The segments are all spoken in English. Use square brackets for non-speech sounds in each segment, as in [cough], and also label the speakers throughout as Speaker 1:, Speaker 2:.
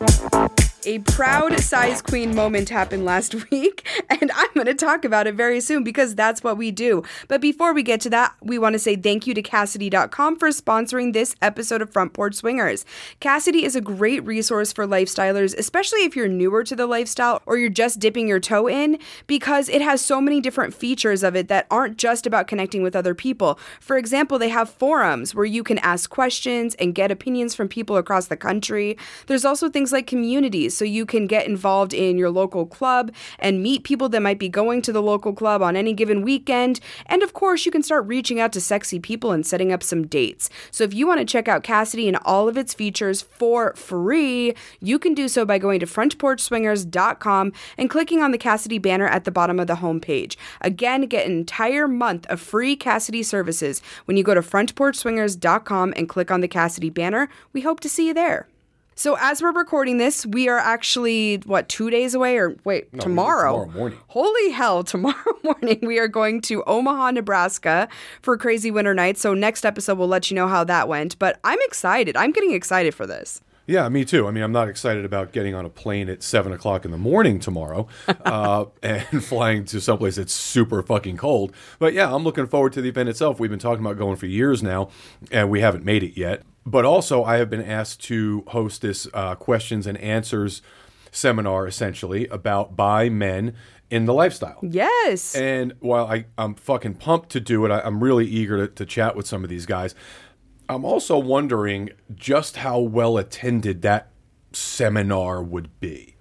Speaker 1: Thank you. A proud size queen moment happened last [laughs] week, and I'm going to talk about it very soon because that's what we do. But before we get to that, we want to say thank you to Kasidie.com for sponsoring this episode of Front Porch Swingers. Kasidie is a great resource for lifestylers, especially if you're newer to the lifestyle or you're just dipping your toe in, because it has so many different features of it that aren't just about connecting with other people. For example, they have forums where you can ask questions and get opinions from people across the country. There's also things like communities, so you can get involved in your local club and meet people that might be going to the local club on any given weekend. And of course, you can start reaching out to sexy people and setting up some dates. So if you want to check out Kasidie and all of its features for free, you can do so by going to frontporchswingers.com and clicking on the Kasidie banner at the bottom of the homepage. Again, get an entire month of free Kasidie services when you go to frontporchswingers.com and click on the Kasidie banner. We hope to see you there. So as we're recording this, we are actually what two days away, or wait, tomorrow.
Speaker 2: tomorrow morning.
Speaker 1: Holy hell! [laughs] Tomorrow morning we are going to Omaha, Nebraska for Crazy Winter Night. So next episode we'll let you know how that went. But I'm excited. I'm getting excited for this.
Speaker 2: Yeah, me too. I mean, I'm not excited about getting on a plane at seven o'clock in the morning tomorrow [laughs] uh, and [laughs] flying to someplace that's super fucking cold. But yeah, I'm looking forward to the event itself. We've been talking about going for years now, and we haven't made it yet. But also, I have been asked to host this uh, questions and answers seminar, essentially about bi men in the lifestyle.
Speaker 1: Yes.
Speaker 2: And while I, I'm fucking pumped to do it, I, I'm really eager to, to chat with some of these guys. I'm also wondering just how well attended that seminar would be.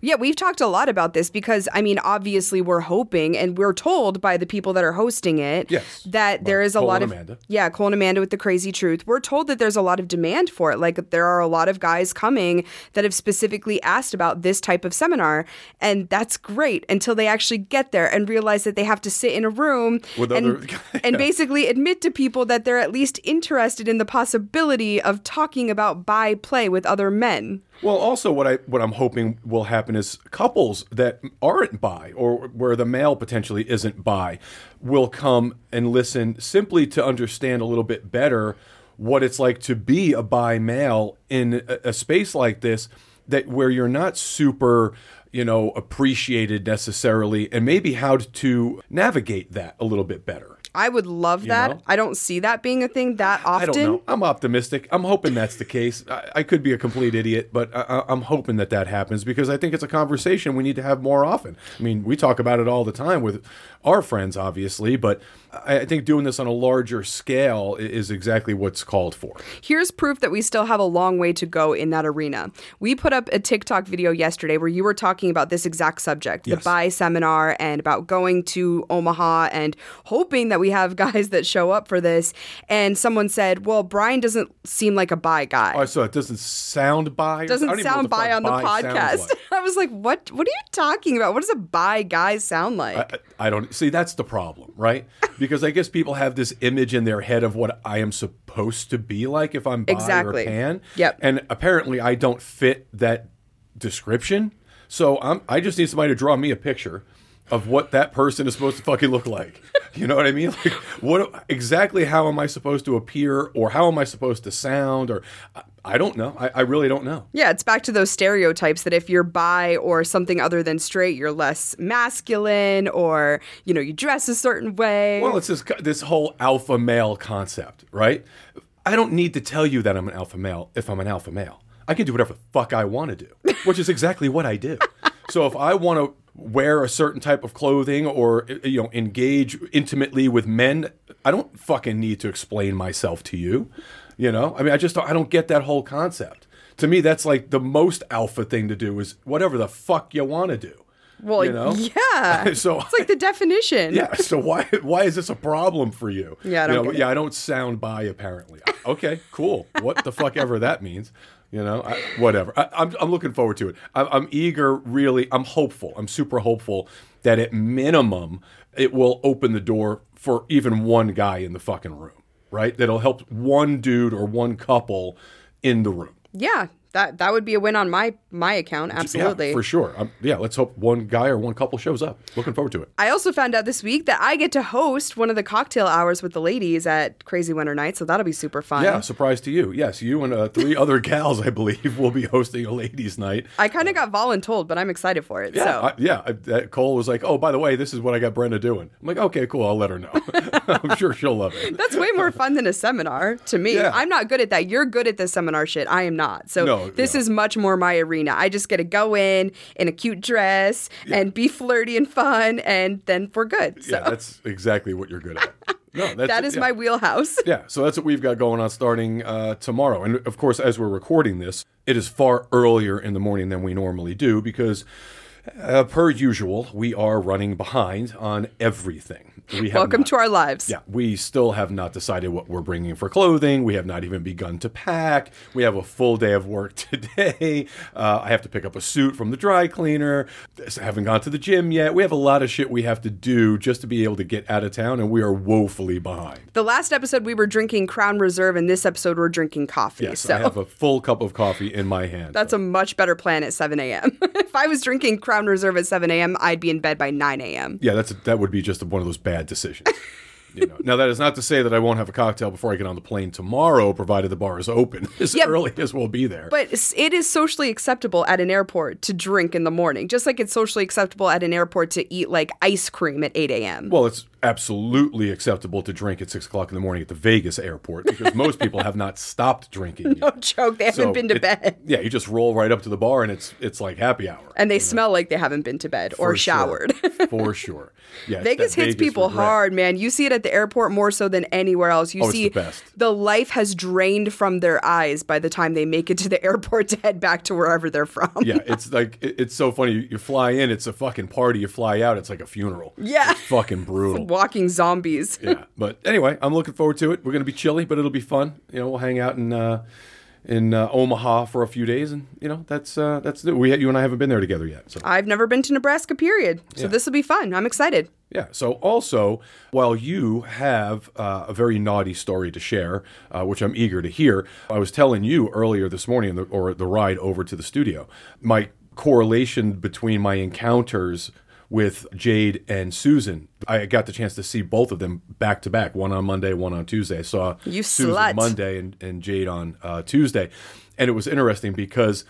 Speaker 1: Yeah, we've talked a lot about this because I mean, obviously, we're hoping and we're told by the people that are hosting it
Speaker 2: Yes.
Speaker 1: that there is a
Speaker 2: Cole
Speaker 1: lot of
Speaker 2: Amanda.
Speaker 1: yeah, Cole and Amanda with the crazy truth. We're told that there's a lot of demand for it. Like there are a lot of guys coming that have specifically asked about this type of seminar, and that's great until they actually get there and realize that they have to sit in a room
Speaker 2: With
Speaker 1: and,
Speaker 2: other- [laughs]
Speaker 1: and basically admit to people that they're at least interested in the possibility of talking about bi play with other men.
Speaker 2: Well, also what I what I'm hoping will happen is couples that aren't bi or where the male potentially isn't bi will come and listen simply to understand a little bit better what it's like to be a bi male in a, a space like this that where you're not super you know appreciated necessarily and maybe how to navigate that a little bit better.
Speaker 1: I would love that.
Speaker 2: know?
Speaker 1: I don't see that being a thing that often.
Speaker 2: I don't know. I'm optimistic. I'm hoping that's the case. I, I could be a complete idiot, but I, I- I'm hoping that that happens because I think it's a conversation we need to have more often. I mean, we talk about it all the time with our friends, obviously, but I, think doing this on a larger scale is exactly what's called for.
Speaker 1: Here's proof that we still have a long way to go in that arena. We put up a TikTok video yesterday where you were talking about this exact subject, the bi seminar, and about going to Omaha and hoping that we have [laughs] guys that show up for this. And someone said, Well, Brian doesn't seem like a bi guy.
Speaker 2: Oh, so it doesn't sound bi.
Speaker 1: Doesn't
Speaker 2: don't even know
Speaker 1: sound
Speaker 2: fuck
Speaker 1: on the podcast.
Speaker 2: like. [laughs]
Speaker 1: I was like, what what are you talking about? What does a bi guy sound like?
Speaker 2: I, I don't see that's the problem, right? [laughs] Because I guess people have this image in their head of what I am supposed to be like if I'm bi
Speaker 1: Exactly.
Speaker 2: or pan.
Speaker 1: Yep.
Speaker 2: And apparently I don't fit that description. So I'm I just need somebody to draw me a picture of what that person is supposed to fucking look like. [laughs] You know what I mean? Like what exactly how am I supposed to appear or how am I supposed to sound or I, don't know. I, I really don't know.
Speaker 1: Yeah, it's back to those stereotypes that if you're bi or something other than straight, you're less masculine or, you know, you dress a certain way.
Speaker 2: Well, it's this this whole alpha male concept, right? I don't need to tell you that I'm an alpha male if I'm an alpha male. I can do whatever the fuck I want to do, [laughs] which is exactly what I do. So if I want to wear a certain type of clothing or you know engage intimately with men, I don't fucking need to explain myself to you. You know, I mean, I just don't, I don't get that whole concept. To me, that's like the most alpha thing to do is whatever the fuck you want to do.
Speaker 1: well,
Speaker 2: you know?
Speaker 1: yeah. [laughs]
Speaker 2: So
Speaker 1: it's like the definition. [laughs]
Speaker 2: yeah. So why why is this a problem for you?
Speaker 1: Yeah, I don't
Speaker 2: know,
Speaker 1: get it.
Speaker 2: yeah. I don't sound bi apparently. Okay, cool. What the fuck ever that means. You know, I, whatever. I, I'm, I'm looking forward to it. I, I'm eager, really. I'm hopeful. I'm super hopeful that at minimum it will open the door for even one guy in the fucking room, right? That'll help one dude or one couple in the room.
Speaker 1: Yeah, that that would be a win on my my account. Absolutely.
Speaker 2: Yeah, for sure. Um, yeah, let's hope one guy or one couple shows up. Looking forward to it.
Speaker 1: I also found out this week that I get to host one of the cocktail hours with the ladies at Crazy Winter Night, so that'll be super fun.
Speaker 2: Yeah, surprise to you. Yes, you and uh, three [laughs] other gals, I believe, will be hosting a ladies' night.
Speaker 1: I kind of got voluntold, but I'm excited for it.
Speaker 2: Yeah,
Speaker 1: so.
Speaker 2: I, yeah. I, that Cole was like, "Oh, by the way, this is what I got Brenda doing." I'm like, "Okay, cool. I'll let her know. [laughs] I'm sure she'll love it."
Speaker 1: That's way more fun than a seminar to me.
Speaker 2: Yeah.
Speaker 1: I'm not good at that. You're good at the seminar shit. I am not. So
Speaker 2: No,
Speaker 1: this
Speaker 2: no.
Speaker 1: is much more my arena. I just get to go in in a cute dress and be flirty and fun, and then we're good. So
Speaker 2: Yeah, that's exactly what you're good at. [laughs] No, that's
Speaker 1: that is
Speaker 2: yeah.
Speaker 1: my wheelhouse.
Speaker 2: Yeah, so that's what we've got going on starting uh, tomorrow. And of course, as we're recording this, it is far earlier in the morning than we normally do because, uh, per usual, we are running behind on everything. We have
Speaker 1: Welcome
Speaker 2: not-
Speaker 1: to our lives.
Speaker 2: Yeah, we still have not decided what we're bringing for clothing. We have not even begun to pack. We have a full day of work [laughs] today. Uh, I have to pick up a suit from the dry cleaner. I haven't gone to the gym yet. We have a lot of shit we have to do just to be able to get out of town, and we are woefully behind.
Speaker 1: The last episode we were drinking Crown Reserve, and this episode we're drinking coffee.
Speaker 2: Yes,
Speaker 1: so
Speaker 2: I have a full cup of coffee in my hand.
Speaker 1: that's a much better plan at 7 a.m. [laughs] if I was drinking Crown Reserve at 7 a.m., I'd be in bed by 9 a.m.
Speaker 2: yeah, that's that would be just one of those bad decisions. [laughs] you know. Now that is not to say that I won't have a cocktail before I get on the plane tomorrow, provided the bar is open [laughs] as
Speaker 1: Yeah,
Speaker 2: early as we'll be there.
Speaker 1: But it is socially acceptable at an airport to drink in the morning, just like it's socially acceptable at an airport to eat like ice cream at 8 a.m.
Speaker 2: Well, it's absolutely acceptable to drink at six o'clock in the morning at the Vegas airport because most people have not stopped drinking. [laughs] yet.
Speaker 1: no joke, they haven't
Speaker 2: So
Speaker 1: been to
Speaker 2: it-
Speaker 1: bed.
Speaker 2: Yeah, you just roll right up to the bar and it's it's like happy hour.
Speaker 1: And they smell like they haven't been to bed or
Speaker 2: For sure.
Speaker 1: showered. [laughs]
Speaker 2: For sure. Yeah,
Speaker 1: Vegas hits
Speaker 2: Vegas
Speaker 1: people
Speaker 2: regret.
Speaker 1: hard, man. You see it at the airport more so than anywhere else. You
Speaker 2: Oh,
Speaker 1: see
Speaker 2: the
Speaker 1: the life has drained from their eyes by the time they make it to the [laughs] airport to head back to wherever they're from.
Speaker 2: Yeah, it's like it- it's so funny. You, you fly in, it's a fucking party. You fly out, it's like a funeral.
Speaker 1: Yeah.
Speaker 2: It's fucking brutal.
Speaker 1: Walking zombies. [laughs]
Speaker 2: yeah, but anyway, I'm looking forward to it. We're gonna be chilly, but it'll be fun. You know, we'll hang out in uh, in uh, Omaha for a few days, and you know that's uh, that's we you and I haven't been there together yet. So
Speaker 1: I've never been to Nebraska, period. So
Speaker 2: Yeah.
Speaker 1: this will be fun. I'm excited.
Speaker 2: Yeah. So also, while you have uh, a very naughty story to share, uh, which I'm eager to hear, I was telling you earlier this morning, in the, or the ride over to the studio, my correlation between my encounters with Jade and Susan. I got the chance to see both of them back to back, one on Monday, one on Tuesday. I saw
Speaker 1: You
Speaker 2: Susan
Speaker 1: slut.
Speaker 2: Monday and, and Jade on uh, Tuesday. And it was interesting because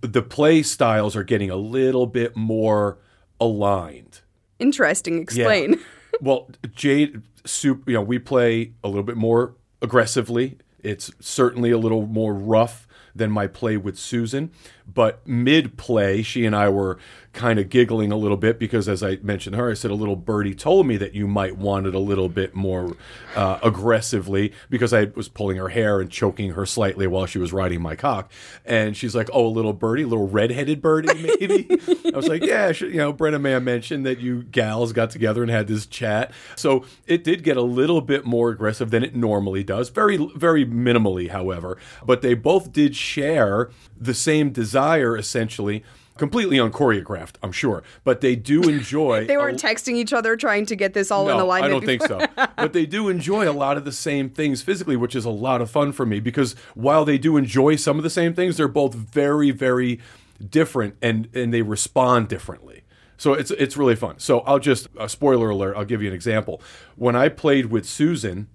Speaker 2: the play styles are getting a little bit more aligned.
Speaker 1: Interesting. Explain. [laughs]
Speaker 2: well, Jade, soup. You know, we play a little bit more aggressively. It's certainly a little more rough than my play with Susan. But mid play, she and I were kind of giggling a little bit because, as I mentioned her, I said a little birdie told me that you might want it a little bit more uh, aggressively because I was pulling her hair and choking her slightly while she was riding my cock. And she's like, "Oh, a little birdie, a little redheaded birdie, maybe." I was like, "Yeah, you know, Brenna have mentioned that you gals got together and had this chat." So it did get a little bit more aggressive than it normally does, very, very minimally, however. But they both did share the same desire, essentially. Completely unchoreographed, I'm sure, but they do [laughs] enjoy.
Speaker 1: They weren't texting each other trying to get this all in
Speaker 2: no,
Speaker 1: alignment.
Speaker 2: I don't think so. [laughs] but they do enjoy a lot of the same things physically, which is a lot of fun for me because while they do enjoy some of the same things, they're both very, very different and and they respond differently. So it's it's really fun. So I'll just a spoiler alert. I'll give you an example. When I played with Susan,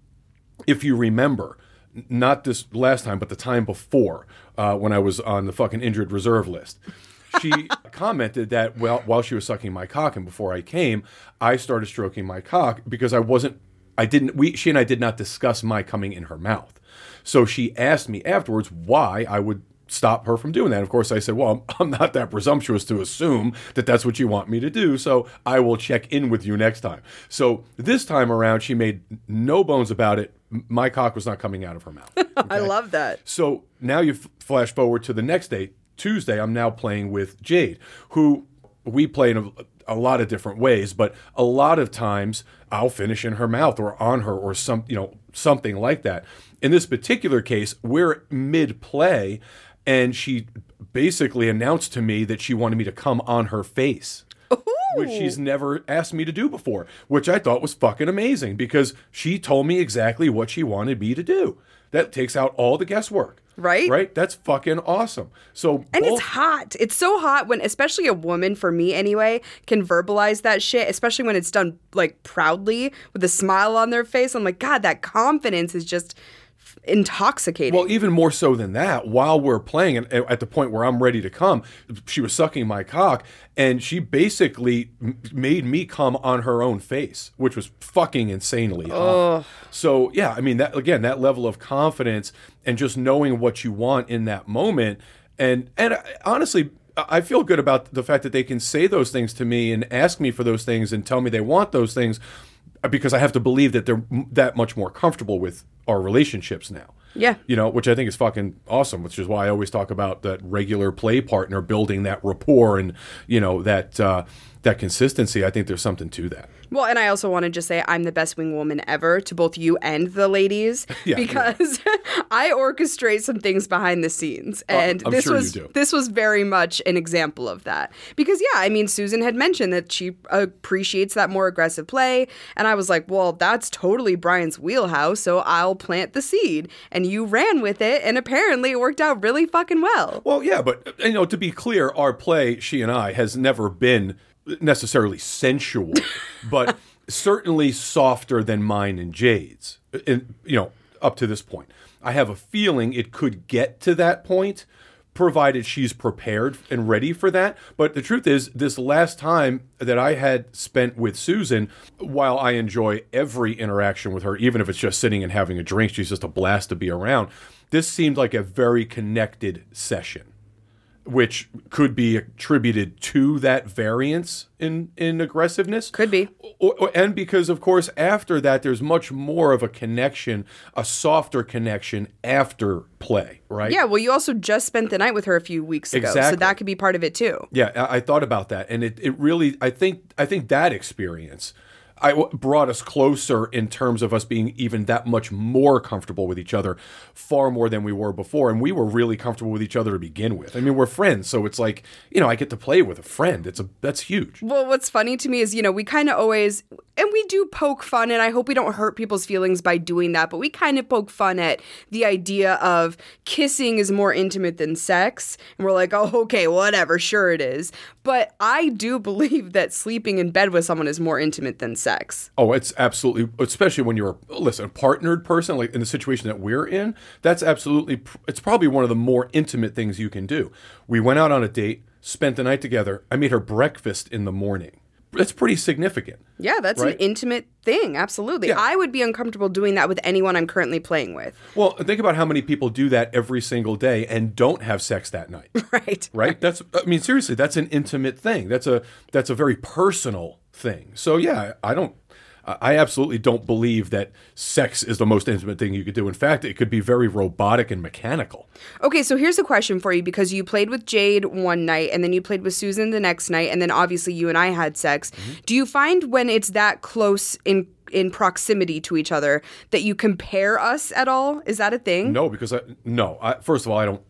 Speaker 2: if you remember, not this last time, but the time before, uh, when I was on the fucking injured reserve list, she commented that while while she was sucking my cock and before I came, I started stroking my cock because I wasn't, I didn't, we, she and I did not discuss my coming in her mouth. So she asked me afterwards why I would stop her from doing that. Of course, I said, well, I'm, [laughs] I'm not that presumptuous to assume that that's what you want me to do. So I will check in with you next time. So this time around, she made no bones about it. My cock was not coming out of her mouth. [laughs]
Speaker 1: I love that.
Speaker 2: So now you f- flash forward to the next day, Tuesday. I'm now playing with Jade, who we play in a, a lot of different ways, but a lot of times I'll finish in her mouth or on her or some, you know, something like that. In this particular case, we're mid play. and she basically announced to me that she wanted me to come on her face. Which she's never asked me to do before, which I thought was fucking amazing because she told me exactly what she wanted me to do. That takes out all the guesswork.
Speaker 1: Right?
Speaker 2: Right? That's fucking awesome. So
Speaker 1: And
Speaker 2: both-
Speaker 1: it's hot. It's so hot when, especially a woman, for me anyway, can verbalize that shit, especially when it's done like proudly with a smile on their face. I'm like, God, that confidence is just intoxicating.
Speaker 2: Well, even more so than that, while we're playing, and at the point where I'm ready to come, she was sucking my cock, and she basically m- made me come on her own face, which was fucking insanely hot. So yeah, I mean that again, that level of confidence and just knowing what you want in that moment, and and honestly. I feel good about the fact that they can say those things to me and ask me for those things and tell me they want those things because I have to believe that they're m- that much more comfortable with our relationships now.
Speaker 1: Yeah.
Speaker 2: You know, which I think is fucking awesome, which is why I always talk about that regular play partner building that rapport and, you know, that uh, that consistency. I think there's something to that.
Speaker 1: Well, and I also want to just say I'm the best wing woman ever to both you and the ladies [laughs]
Speaker 2: Yeah,
Speaker 1: because [laughs] I orchestrate some things behind the scenes, oh, and
Speaker 2: I'm
Speaker 1: this
Speaker 2: sure
Speaker 1: was this was very much an example of that. Because yeah, I mean, Susan had mentioned that she appreciates that more aggressive play, and I was like, well, that's totally Brian's wheelhouse, so I'll plant the seed, and you ran with it, and apparently it worked out really fucking well.
Speaker 2: Well, yeah, but uh, you know, to be clear, our play, she and I, has never been necessarily sensual, [laughs] but certainly softer than mine and Jade's. Uh, and you know, up to this point, I have a feeling it could get to that point, provided she's prepared and ready for that. But the truth is, this last time that I had spent with Susan, while I enjoy every interaction with her, even if it's just sitting and having a drink, she's just a blast to be around. This seemed like a very connected session which could be attributed to that variance in in aggressiveness.
Speaker 1: Could be.
Speaker 2: Or, or- and because of course after that there's much more of a connection, a softer connection after play, right?
Speaker 1: Yeah, well, you also just spent the night with her a few weeks ago, so that could be part of it too.
Speaker 2: Yeah, I, I thought about that, and it, it really I think I think that experience I brought us closer in terms of us being even that much more comfortable with each other, far more than we were before, and we were really comfortable with each other to begin with. I mean, we're friends, so it's like you know I get to play with a friend. It's a that's huge.
Speaker 1: Well, what's funny to me is, you know, we kind of always, and we do poke fun, and I hope we don't hurt people's feelings by doing that, but we kind of poke fun at the idea of kissing is more intimate than sex. And we're like, oh, okay, whatever, sure it is. But I do [laughs] believe that sleeping in bed with someone is more intimate than sex.
Speaker 2: Oh, it's absolutely, especially when you're listen, a partnered person, like in the situation that we're in. That's absolutely, it's probably one of the more intimate things you can do. We went out on a date, spent the night together. I made her breakfast in the morning. That's pretty significant.
Speaker 1: Yeah, that's
Speaker 2: Right.
Speaker 1: an intimate thing. Absolutely.
Speaker 2: Yeah.
Speaker 1: I would be uncomfortable doing that with anyone I'm currently playing with.
Speaker 2: Well, think about how many people do that every single day and don't have sex that night. [laughs]
Speaker 1: Right.
Speaker 2: right that's i mean seriously that's an intimate thing that's a that's a very personal thing so yeah i don't I absolutely don't believe that sex is the most intimate thing you could do. In fact, it could be very robotic and mechanical.
Speaker 1: Okay, so here's a question for you because you played with Jade one night and then you played with Susan the next night and then obviously you and I had sex.
Speaker 2: Mm-hmm.
Speaker 1: Do you find when it's that close in in proximity to each other that you compare us at all? Is that a thing?
Speaker 2: No, because I, no. I, first of all, I don't.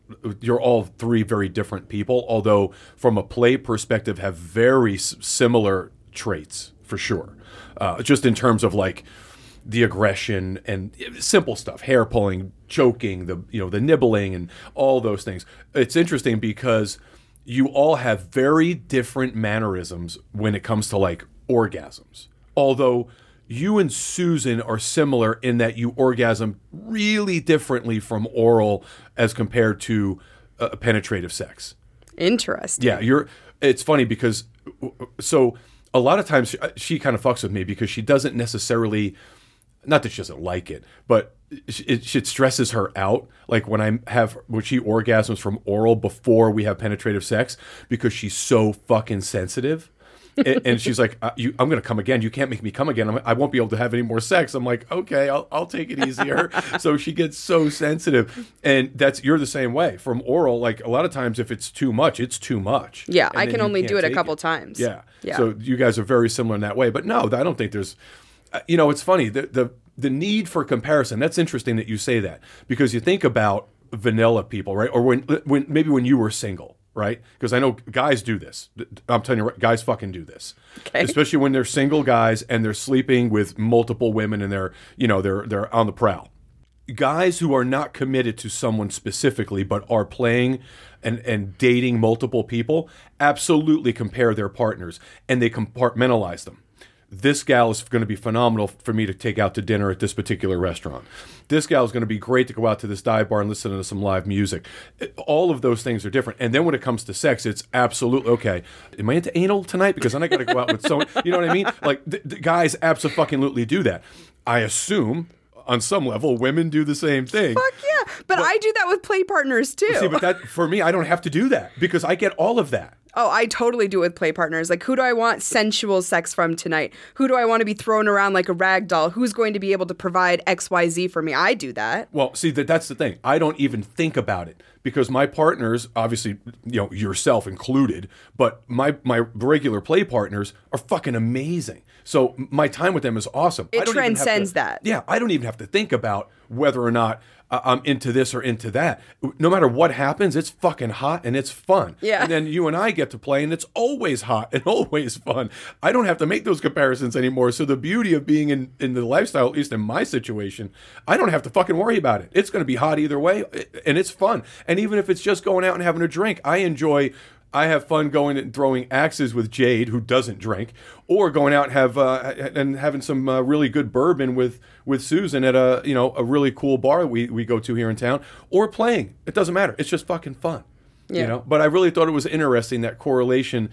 Speaker 2: You're all three very different people. Although, from a play perspective, have very s- similar traits for sure. Uh, just in terms of like the aggression and simple stuff, hair pulling, choking, the you know the nibbling, and all those things. It's interesting because you all have very different mannerisms when it comes to like orgasms. Although you and Susan are similar in that you orgasm really differently from oral as compared to uh, penetrative sex.
Speaker 1: Interesting.
Speaker 2: Yeah, you're. It's funny because so a lot of times uh, she, she kind of fucks with me because she doesn't necessarily, not that she doesn't like it, but it, it stresses her out. Like when I have when she orgasms from oral before we have penetrative sex because she's so fucking sensitive. And, and she's like, uh, you, "I'm gonna come again. You can't make me come again. I'm, I won't be able to have any more sex." I'm like, "Okay, I'll, I'll take it easier." [laughs] so she gets so sensitive, and that's you're the same way. From oral, like a lot of times, if it's too much, it's too much.
Speaker 1: Yeah,
Speaker 2: And
Speaker 1: I can only do it a couple times.
Speaker 2: Yeah.
Speaker 1: Yeah.
Speaker 2: So you guys are very similar in that way. But no, I don't think there's. uh, You know, it's funny the the the need for comparison. That's interesting that you say that because you think about vanilla people, right? Or when when maybe when you were single, right? Because I know guys do this. I'm telling you, guys fucking do this,
Speaker 1: Okay.
Speaker 2: especially when they're single guys and they're sleeping with multiple women and they're you know they're they're on the prowl. Guys who are not committed to someone specifically but are playing and and dating multiple people absolutely compare their partners and they compartmentalize them this gal is going to be phenomenal for me to take out to dinner at this particular restaurant. This gal is going to be great to go out to this dive bar and listen to some live music. All of those things are different. And then when it comes to sex, it's absolutely okay. Am I into anal tonight? Because then I got to go out with someone. You know what I mean? Like the, the guys absolutely do that. I assume on some level women do the same thing.
Speaker 1: Fuck yeah. But, I do that with play partners too.
Speaker 2: See, but that for me, I don't have to do that because I get all of that.
Speaker 1: Oh, I totally do it with play partners. Like, who do I want sensual sex from tonight? Who do I want to be thrown around like a rag doll? Who's going to be able to provide XYZ for me? I do that.
Speaker 2: Well, see that that's the thing. I don't even think about it because my partners, obviously, you know, yourself included, but my my regular play partners are fucking amazing. So my time with them is awesome.
Speaker 1: It
Speaker 2: I don't even have to-
Speaker 1: transcends that.
Speaker 2: Yeah, I don't even have to think about whether or not I'm into this or into that. No matter what happens, it's fucking hot and it's fun.
Speaker 1: Yeah.
Speaker 2: And then you and I get to play, and it's always hot and [laughs] always fun. I don't have to make those comparisons anymore. So the beauty of being in in the lifestyle, at least in my situation, I don't have to fucking worry about it. It's going to be hot either way, and it's fun. And even if it's just going out and having a drink, I enjoy. I have fun going and throwing axes with Jade, who doesn't drink, or going out and have uh, and having some uh, really good bourbon with with Susan at a you know a really cool bar we we go to here in town, or playing. It doesn't matter. It's just fucking fun.
Speaker 1: Yeah.
Speaker 2: You know. But I really thought it was interesting that correlation.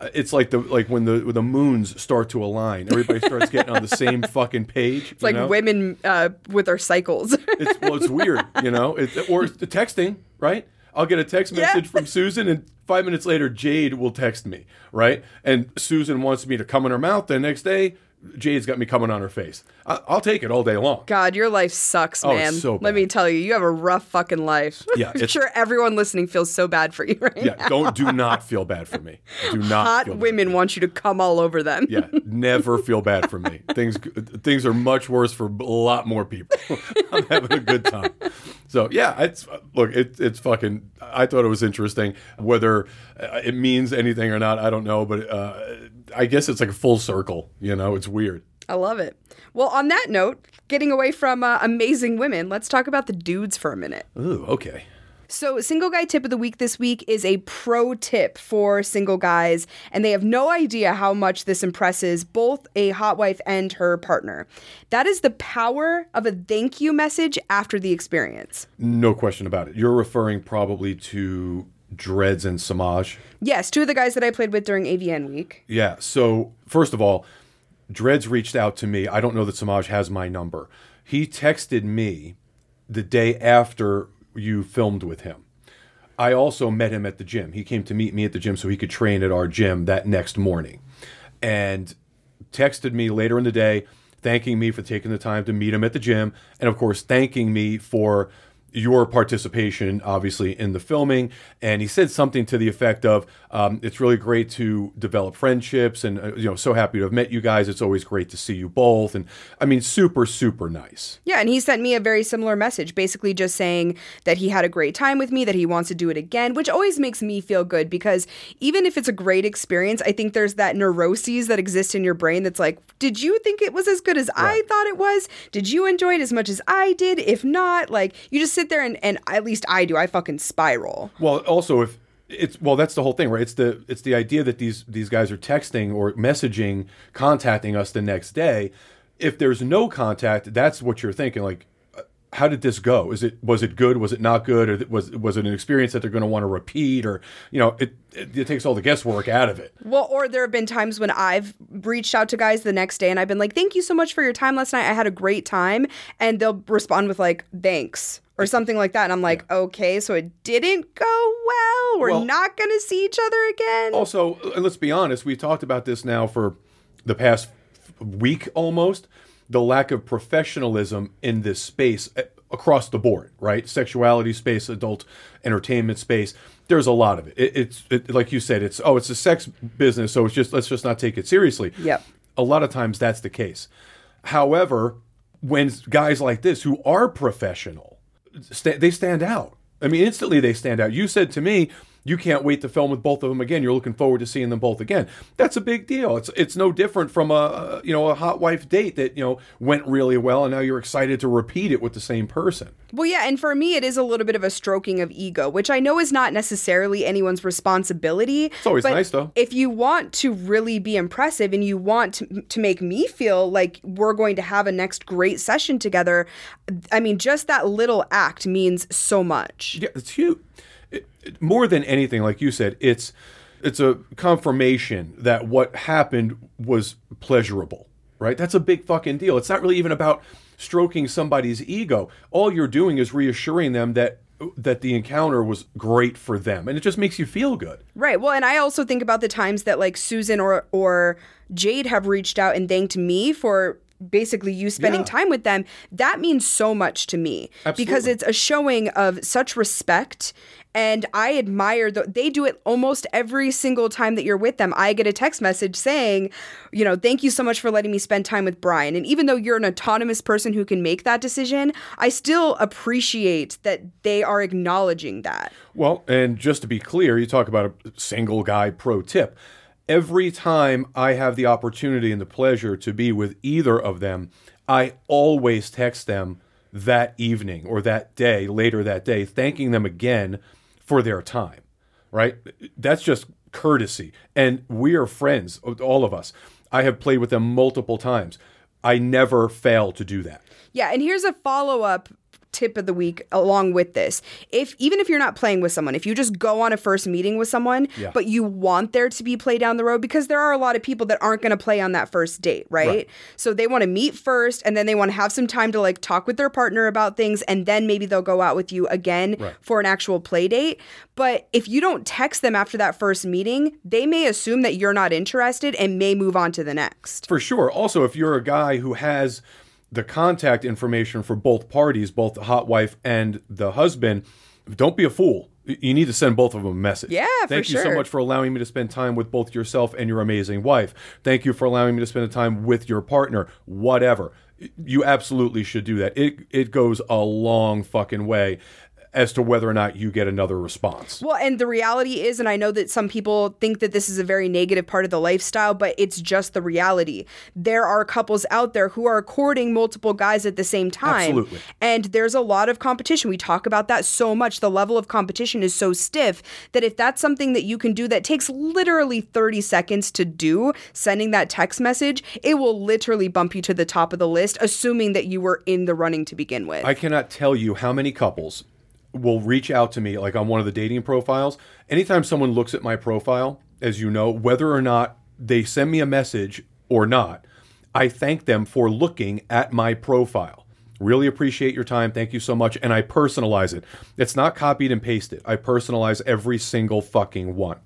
Speaker 2: Uh, it's like the like when the when the moons start to align, everybody starts getting on the [laughs] same fucking page.
Speaker 1: It's like women uh, with their cycles.
Speaker 2: It's well, it's weird, you know. It, or the texting, right? I'll get a text
Speaker 1: Yeah.
Speaker 2: message from Susan, and five minutes later, Jade will text me, right? And Susan wants me to come in her mouth. The next day, Jade's got me coming on her face. I, I'll take it all day long.
Speaker 1: God, your life sucks,
Speaker 2: Oh,
Speaker 1: man.
Speaker 2: so
Speaker 1: Let me tell you, you have a rough fucking life.
Speaker 2: Yeah, [laughs]
Speaker 1: I'm sure everyone listening feels so bad for you right now.
Speaker 2: Yeah, don't do [laughs] not feel bad for me. Do not
Speaker 1: Hot
Speaker 2: feel bad.
Speaker 1: women want you to come all over them.
Speaker 2: Yeah, [laughs] never feel bad for me. Things things are much worse for a lot more people. I'm having a good time. So yeah, it's look, it, it's fucking. I thought it was interesting. Whether uh, it means anything or not, I don't know. But uh, I guess it's like a full circle. You know, it's weird.
Speaker 1: I love it. Well, on that note, getting away from uh, amazing women, let's talk about the dudes for a minute.
Speaker 2: Ooh, okay.
Speaker 1: So, single guy tip of the week this week is a pro tip for single guys, and they have no idea how much this impresses both a hot wife and her partner. That is the power of a thank you message after the experience.
Speaker 2: No question about it. You're referring probably to Dreads and Samaj.
Speaker 1: Yes, two of the guys that I played with during AVN week.
Speaker 2: Yeah. So first of all, Dreads reached out to me. I don't know that Samaj has my number. He texted me the day after you filmed with him. I also met him at the gym. He came to meet me at the gym so he could train at our gym that next morning. And texted me later in the day thanking me for taking the time to meet him at the gym and of course thanking me for your participation, obviously, in the filming. And he said something to the effect of, um, "It's really great to develop friendships, and uh, you know, so happy to have met you guys. It's always great to see you both." And I mean, super, super nice.
Speaker 1: Yeah, and he sent me a very similar message, basically just saying that he had a great time with me, that he wants to do it again, which always makes me feel good because even if it's a great experience, I think there's that neuroses that exist in your brain that's like, did you think it was as good as I thought it was? Did you enjoy it as much as I did? If not, like, you just sit there and, and at least I do, I fucking spiral.
Speaker 2: Well, also if it's well, that's the whole thing, right? It's the it's the idea that these these guys are texting or messaging, contacting us the next day. If there's no contact, that's what you're thinking. Like, uh, how did this go? Is it was it good? Was it not good? Or was was it an experience that they're going to want to repeat? Or you know, it, it it takes all the guesswork out of it.
Speaker 1: Well, or there have been times when I've reached out to guys the next day and I've been like, thank you so much for your time last night. I had a great time. And they'll respond with, like, thanks or something like that. And I'm like, okay, so it didn't go well. We're
Speaker 2: Well-
Speaker 1: not going to see each other again.
Speaker 2: Also, and let's be honest, we talked about this now for the past week almost. The lack of professionalism in this space eh, across the board, right? Sexuality space, adult entertainment space. There's a lot of it. it it's it, like you said. It's oh, it's a sex business, so it's just let's just not take it seriously.
Speaker 1: Yep.
Speaker 2: A lot of times that's the case. However, when guys like this who are professional, sta they stand out. I mean, instantly they stand out. You said to me, you can't wait to film with both of them again. You're looking forward to seeing them both again. That's a big deal. It's it's no different from a you know a hot wife date that you know went really well, and now you're excited to repeat it with the same person.
Speaker 1: Well, yeah, and for me, it is a little bit of a stroking of ego, which I know is not necessarily anyone's responsibility.
Speaker 2: It's always nice, though.
Speaker 1: If you want to really be impressive and you want to, to make me feel like we're going to have a next great session together, I mean, just that little act means so much.
Speaker 2: Yeah, it's huge. It, it, more than anything, like you said, it's it's a confirmation that what happened was pleasurable, right? That's a big fucking deal. It's not really even about stroking somebody's ego. All you're doing is reassuring them that that the encounter was great for them and it just makes you feel good.
Speaker 1: Right. Well, and I also think about the times that like Susan or or Jade have reached out and thanked me for basically you spending
Speaker 2: Yeah.
Speaker 1: time with them that means so much to me because it's a showing of such respect and i admire the, they do it almost every single time that you're with them. I get a text message saying you know thank you so much for letting me spend time with brian. And even though you're an autonomous person who can make that decision i still appreciate that they are acknowledging that.
Speaker 2: Well, and just to be clear, you talk about a single guy pro tip. Every time I have the opportunity and the pleasure to be with either of them, I always text them that evening or that day, later that day, thanking them again for their time, right? That's just courtesy. And we are friends, all of us. I have played with them multiple times. I never fail to do that.
Speaker 1: Yeah, and here's a follow up tip of the week along with this. If even if you're not playing with someone, if you just go on a first meeting with someone,
Speaker 2: Yeah.
Speaker 1: but you want there to be play down the road because there are a lot of people that aren't going to play on that first date, right?
Speaker 2: Right.
Speaker 1: So they want to meet first and then they want to have some time to like talk with their partner about things and then maybe they'll go out with you again
Speaker 2: Right.
Speaker 1: for an actual play date. But if you don't text them after that first meeting, they may assume that you're not interested and may move on to the next.
Speaker 2: For sure. Also, if you're a guy who has the contact information for both parties, both the hot wife and the husband, don't be a fool. You need to send both of them a message.
Speaker 1: Yeah, for
Speaker 2: Thank you so much for allowing me to spend time with both yourself and your amazing wife. Thank you for allowing me to spend time with your partner. Whatever. You absolutely should do that. It it goes a long fucking way as to whether or not you get another response.
Speaker 1: Well, and the reality is, and I know that some people think that this is a very negative part of the lifestyle, but it's just the reality. There are couples out there who are courting multiple guys at the same time.
Speaker 2: Absolutely.
Speaker 1: And there's a lot of competition. We talk about that so much. The level of competition is so stiff that if that's something that you can do that takes literally 30 seconds to do, sending that text message, it will literally bump you to the top of the list, assuming that you were in the running to begin with.
Speaker 2: I cannot tell you how many couples will reach out to me like on one of the dating profiles. Anytime someone looks at my profile, as you know, whether or not they send me a message or not, I thank them for looking at my profile. Really appreciate your time. Thank you so much. And I personalize it. It's not copied and pasted. I personalize every single fucking one.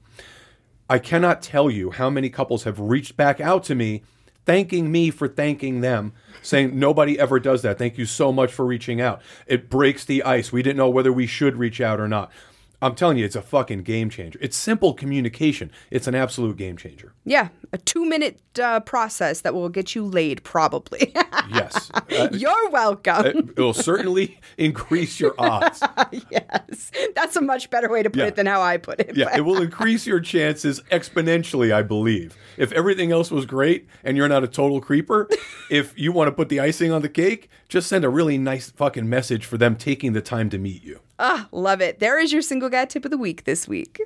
Speaker 2: I cannot tell you how many couples have reached back out to me thanking me for thanking them, saying nobody ever does that. Thank you so much for reaching out. It breaks the ice. We didn't know whether we should reach out or not. I'm telling you, it's a fucking game changer. It's simple communication. It's an absolute game changer.
Speaker 1: yeah, a two minute uh, process that will get you laid, probably. [laughs]
Speaker 2: Yes. Uh,
Speaker 1: You're welcome.
Speaker 2: it will certainly [laughs] increase your odds.
Speaker 1: yes. That's a much better way to put
Speaker 2: Yeah.
Speaker 1: it than how I put it.
Speaker 2: Yeah, it will [laughs] increase your chances exponentially, I believe. If everything else was great and you're not a total creeper, if you want to put the icing on the cake, just send a really nice fucking message for them taking the time to meet you.
Speaker 1: Ah, love it. There is your single guy tip of the week this week.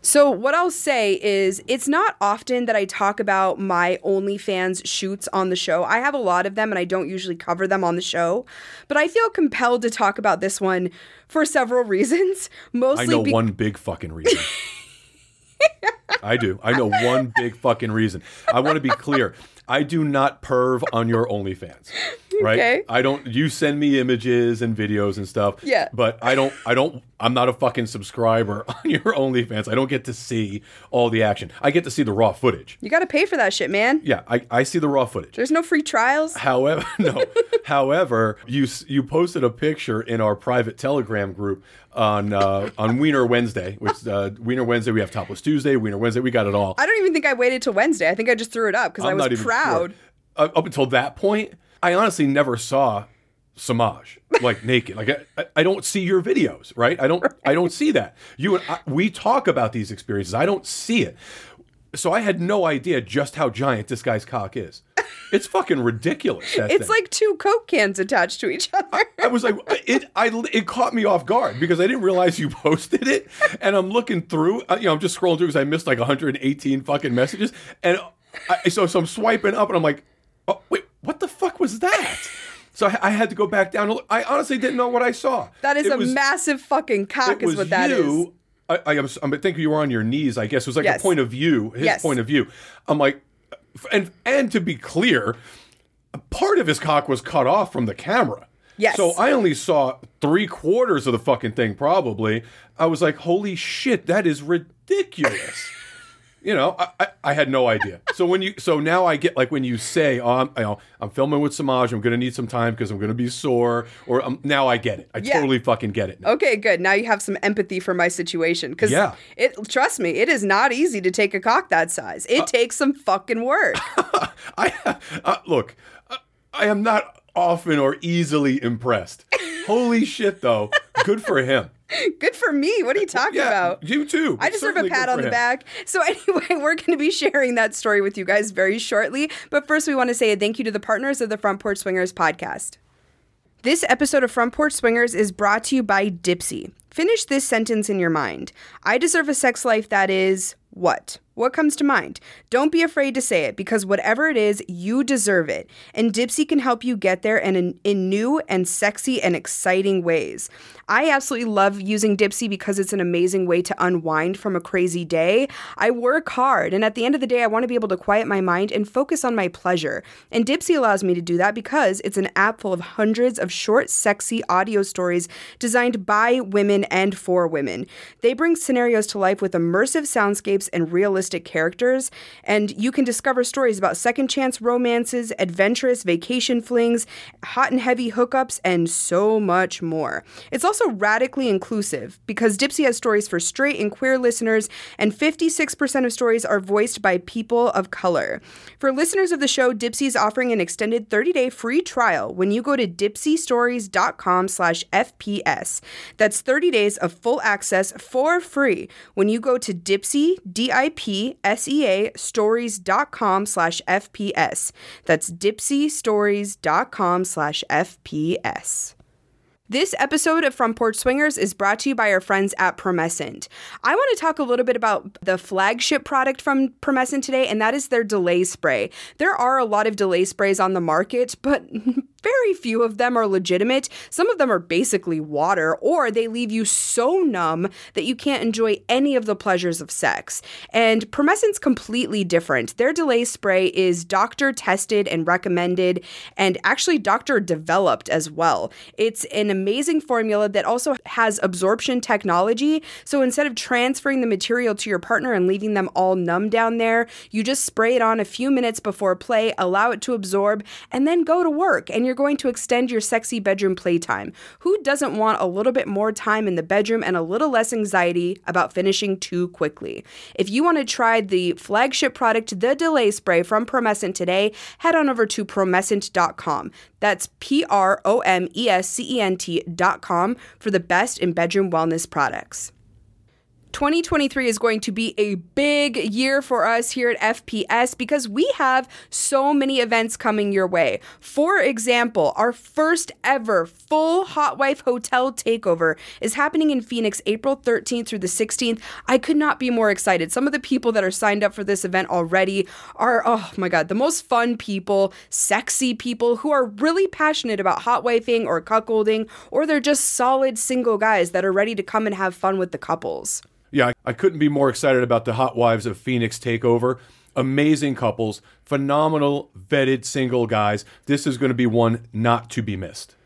Speaker 1: So, what I'll say is, it's not often that I talk about my OnlyFans shoots on the show. I have a lot of them and I don't usually cover them on the show, but I feel compelled to talk about this one for several [laughs] reasons. Mostly, I
Speaker 2: know
Speaker 1: be-
Speaker 2: one big fucking reason. [laughs] I do. I know one big fucking reason. I want to be clear. I do not perv on your OnlyFans. Right?
Speaker 1: Okay.
Speaker 2: I don't you send me images and videos and stuff.
Speaker 1: Yeah.
Speaker 2: But I don't I don't I'm not a fucking subscriber [laughs] on your OnlyFans. I don't get to see all the action. I get to see the raw footage.
Speaker 1: you got to pay for that shit, man.
Speaker 2: Yeah, I, I see the raw footage.
Speaker 1: There's no free trials.
Speaker 2: However, [laughs] no. [laughs] However, you you posted a picture in our private Telegram group on uh, on Wiener Wednesday, which uh, Wiener Wednesday we have Topless Tuesday, Wiener Wednesday we got it all.
Speaker 1: I don't even think I waited till Wednesday. I think I just threw it up because I was proud.
Speaker 2: sure. Uh, up until that point, I honestly never saw Samaj. like [laughs] naked. Like I- I, I don't see your videos, right? I don't I don't see that. You and I, we talk about these experiences. I don't see it. So I had no idea just how giant this guy's cock is. It's fucking ridiculous. that
Speaker 1: It's
Speaker 2: thing.
Speaker 1: like two Coke cans attached to each other.
Speaker 2: I was like, it. I it caught me off guard because I didn't realize you [laughs] posted it, and I'm looking through. uh, You know, I'm just scrolling through because I missed like 118 fucking messages, and I, so so I'm swiping up, and I'm like, oh wait, what the fuck was that? [laughs] So I, I had to go back down. I honestly didn't know what I saw.
Speaker 1: That is
Speaker 2: It
Speaker 1: a
Speaker 2: was-
Speaker 1: massive fucking cock, is what that is.
Speaker 2: you. I, I, am, I think you were on your knees. I guess it was like
Speaker 1: Yes.
Speaker 2: a point of view, his
Speaker 1: Yes.
Speaker 2: point of view. I'm like, and and to be clear, part of his cock was cut off from the camera.
Speaker 1: Yes.
Speaker 2: So I only saw three quarters of the fucking thing. Probably. I was like, holy shit, that is ridiculous. [laughs] you know, I, I, I had no idea. So when you, so now I get like when you say, oh, I'm, you know, I'm filming with Samaj. I'm gonna need some time because I'm gonna be sore. Or um, now I get it. I
Speaker 1: Yeah.
Speaker 2: totally fucking get it. Now.
Speaker 1: Okay, good. Now you have some empathy for my situation because
Speaker 2: Yeah.
Speaker 1: it. Trust me, it is not easy to take a cock that size. It takes some fucking work. [laughs]
Speaker 2: I uh, look. uh, I am not often or easily impressed. Holy shit, though. Good for him. [laughs]
Speaker 1: good for me. What are you talking
Speaker 2: Yeah,
Speaker 1: about?
Speaker 2: you too.
Speaker 1: I deserve a pat on the
Speaker 2: him.
Speaker 1: back. So, [laughs] anyway, we're going to be sharing that story with you guys very shortly. But first, we want to say a thank you to the partners of the Front Porch Swingers podcast. This episode of Front Porch Swingers is brought to you by Dipsea. Finish this sentence in your mind. I deserve a sex life that is what? What comes to mind? Don't be afraid to say it because whatever it is, you deserve it. And Dipsea can help you get there in, in new and sexy and exciting ways. I absolutely love using Dipsea because it's an amazing way to unwind from a crazy day. I work hard, and at the end of the day, I want to be able to quiet my mind and focus on my pleasure. And Dipsea allows me to do that because it's an app full of hundreds of short, sexy audio stories designed by women and for women. They bring scenarios to life with immersive soundscapes and realistic characters, and you can discover stories about second chance romances, adventurous vacation flings, hot and heavy hookups, and so much more. It's also radically inclusive because Dipsea has stories for straight and queer listeners, and 56% of stories are voiced by people of color. For listeners of the show, Dipsea is offering an extended 30-day free trial when you go to dipseastories.com slash FPS. That's 30 days of full access for free when you go to Dipsea, D-I-P-S-E-A, stories.com slash FPS. That's dipseastories.com slash FPS. This episode of Front Porch Swingers is brought to you by our friends at Promescent. I want to talk a little bit about the flagship product from Promescent today, and that is their delay spray. There are a lot of delay sprays on the market, but [laughs] very few of them are legitimate. Some of them are basically water, or they leave you so numb that you can't enjoy any of the pleasures of sex. And Promescent's completely different. Their delay spray is doctor tested and recommended, and actually doctor developed as well. It's an amazing formula that also has absorption technology. So instead of transferring the material to your partner and leaving them all numb down there, you just spray it on a few minutes before play, allow it to absorb, and then go to work. And you're going to extend your sexy bedroom playtime. Who doesn't want a little bit more time in the bedroom and a little less anxiety about finishing too quickly? If you want to try the flagship product, the delay spray from Promescent today, head on over to promescent.com. That's P R O M E S C E N T.com for the best in bedroom wellness products. 2023 is going to be a big year for us here at FPS because we have so many events coming your way. For example, our first ever full Hot Wife Hotel takeover is happening in Phoenix April 13th through the 16th. I could not be more excited. Some of the people that are signed up for this event already are, oh my God, the most fun people, sexy people who are really passionate about hot wifing or cuckolding, or they're just solid single guys that are ready to come and have fun with the couples.
Speaker 2: Yeah, I couldn't be more excited about the Hot Wives of Phoenix takeover. Amazing couples, phenomenal vetted single guys. This is going to be one not to be missed.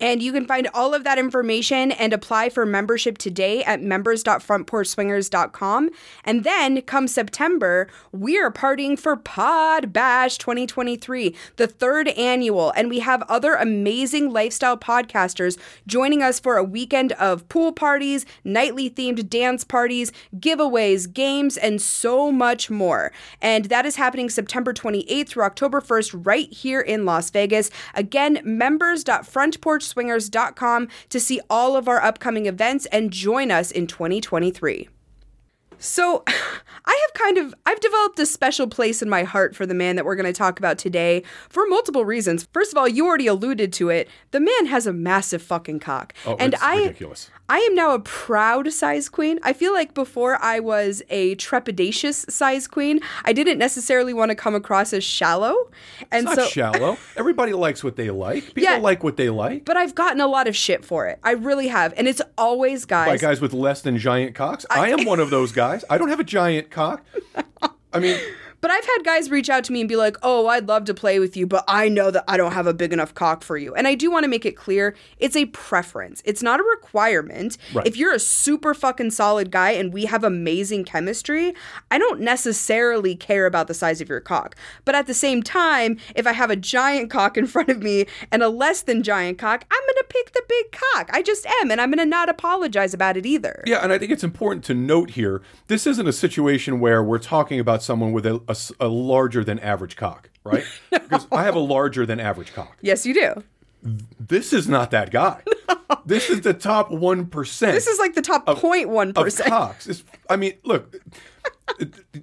Speaker 1: And you can find all of that information and apply for membership today at members.frontporchswingers.com. And then come September, we are partying for Pod Bash 2023, the third annual. And we have other amazing lifestyle podcasters joining us for a weekend of pool parties, nightly themed dance parties, giveaways, games, and so much more. And that is happening September 28th through October 1st, right here in Las Vegas. Again, members.frontporchswingers.com swingers.com to see all of our upcoming events and join us in 2023. So, [laughs] I have kind of I've developed a special place in my heart for the man that we're going to talk about today for multiple reasons. First of all, you already alluded to it. The man has a massive fucking cock.
Speaker 2: Oh,
Speaker 1: and
Speaker 2: it's
Speaker 1: I
Speaker 2: ridiculous.
Speaker 1: I am now a proud size queen. I feel like before I was a trepidatious size queen. I didn't necessarily want to come across as shallow. And
Speaker 2: It's
Speaker 1: so
Speaker 2: not shallow. [laughs] Everybody likes what they like. People
Speaker 1: Yeah.
Speaker 2: like what they like.
Speaker 1: but I've gotten a lot of shit for it. I really have. And it's always guys.
Speaker 2: By
Speaker 1: guys.
Speaker 2: guys with less than giant cocks. I am one of those guys. [laughs] I don't have a giant cock. I mean,
Speaker 1: But I've had guys reach out to me and be like, "Oh, I'd love to play with you, but I know that I don't have a big enough cock for you." And I do want to make it clear, it's a preference. It's not a requirement.
Speaker 2: Right.
Speaker 1: If you're a super fucking solid guy and we have amazing chemistry, I don't necessarily care about the size of your cock. But at the same time, if I have a giant cock in [laughs] front of me and a less than giant cock, I'm going to pick the big cock. I just am, and I'm going to not apologize about it either.
Speaker 2: Yeah, and I think it's important to note here this isn't a situation where we're talking about someone with a, a a larger than average cock, right? [laughs] Because I have a larger than average cock.
Speaker 1: Yes, you do.
Speaker 2: This is not that guy. [laughs] This is the top 1%.
Speaker 1: This is like the top 0.1%.
Speaker 2: of cocks. It's, I mean, look,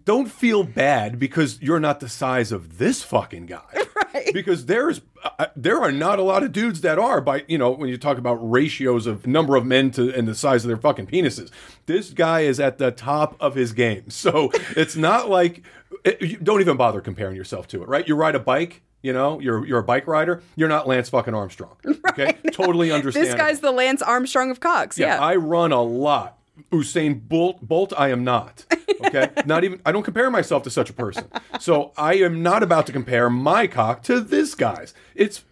Speaker 2: don't feel bad because you're not the size of this fucking guy. [laughs]
Speaker 1: Right.
Speaker 2: Because there's uh, there are not a lot of dudes that are by you know when you talk about ratios of number of men to and the size of their fucking penises. This guy is at the top of his game. [laughs] So it's not like it, you don't even bother comparing yourself to it, right? You ride a bike. You know, you're you're a bike rider. You're not Lance fucking Armstrong. [laughs] Okay, totally understand.
Speaker 1: This guy's the Lance Armstrong of cocks.
Speaker 2: Yeah,
Speaker 1: Yeah.
Speaker 2: I run a lot. Usain Bolt, Bolt, I am not. Okay, [laughs] not even. I don't compare myself to such a person. So I am not about to compare my cock to this guy's. It's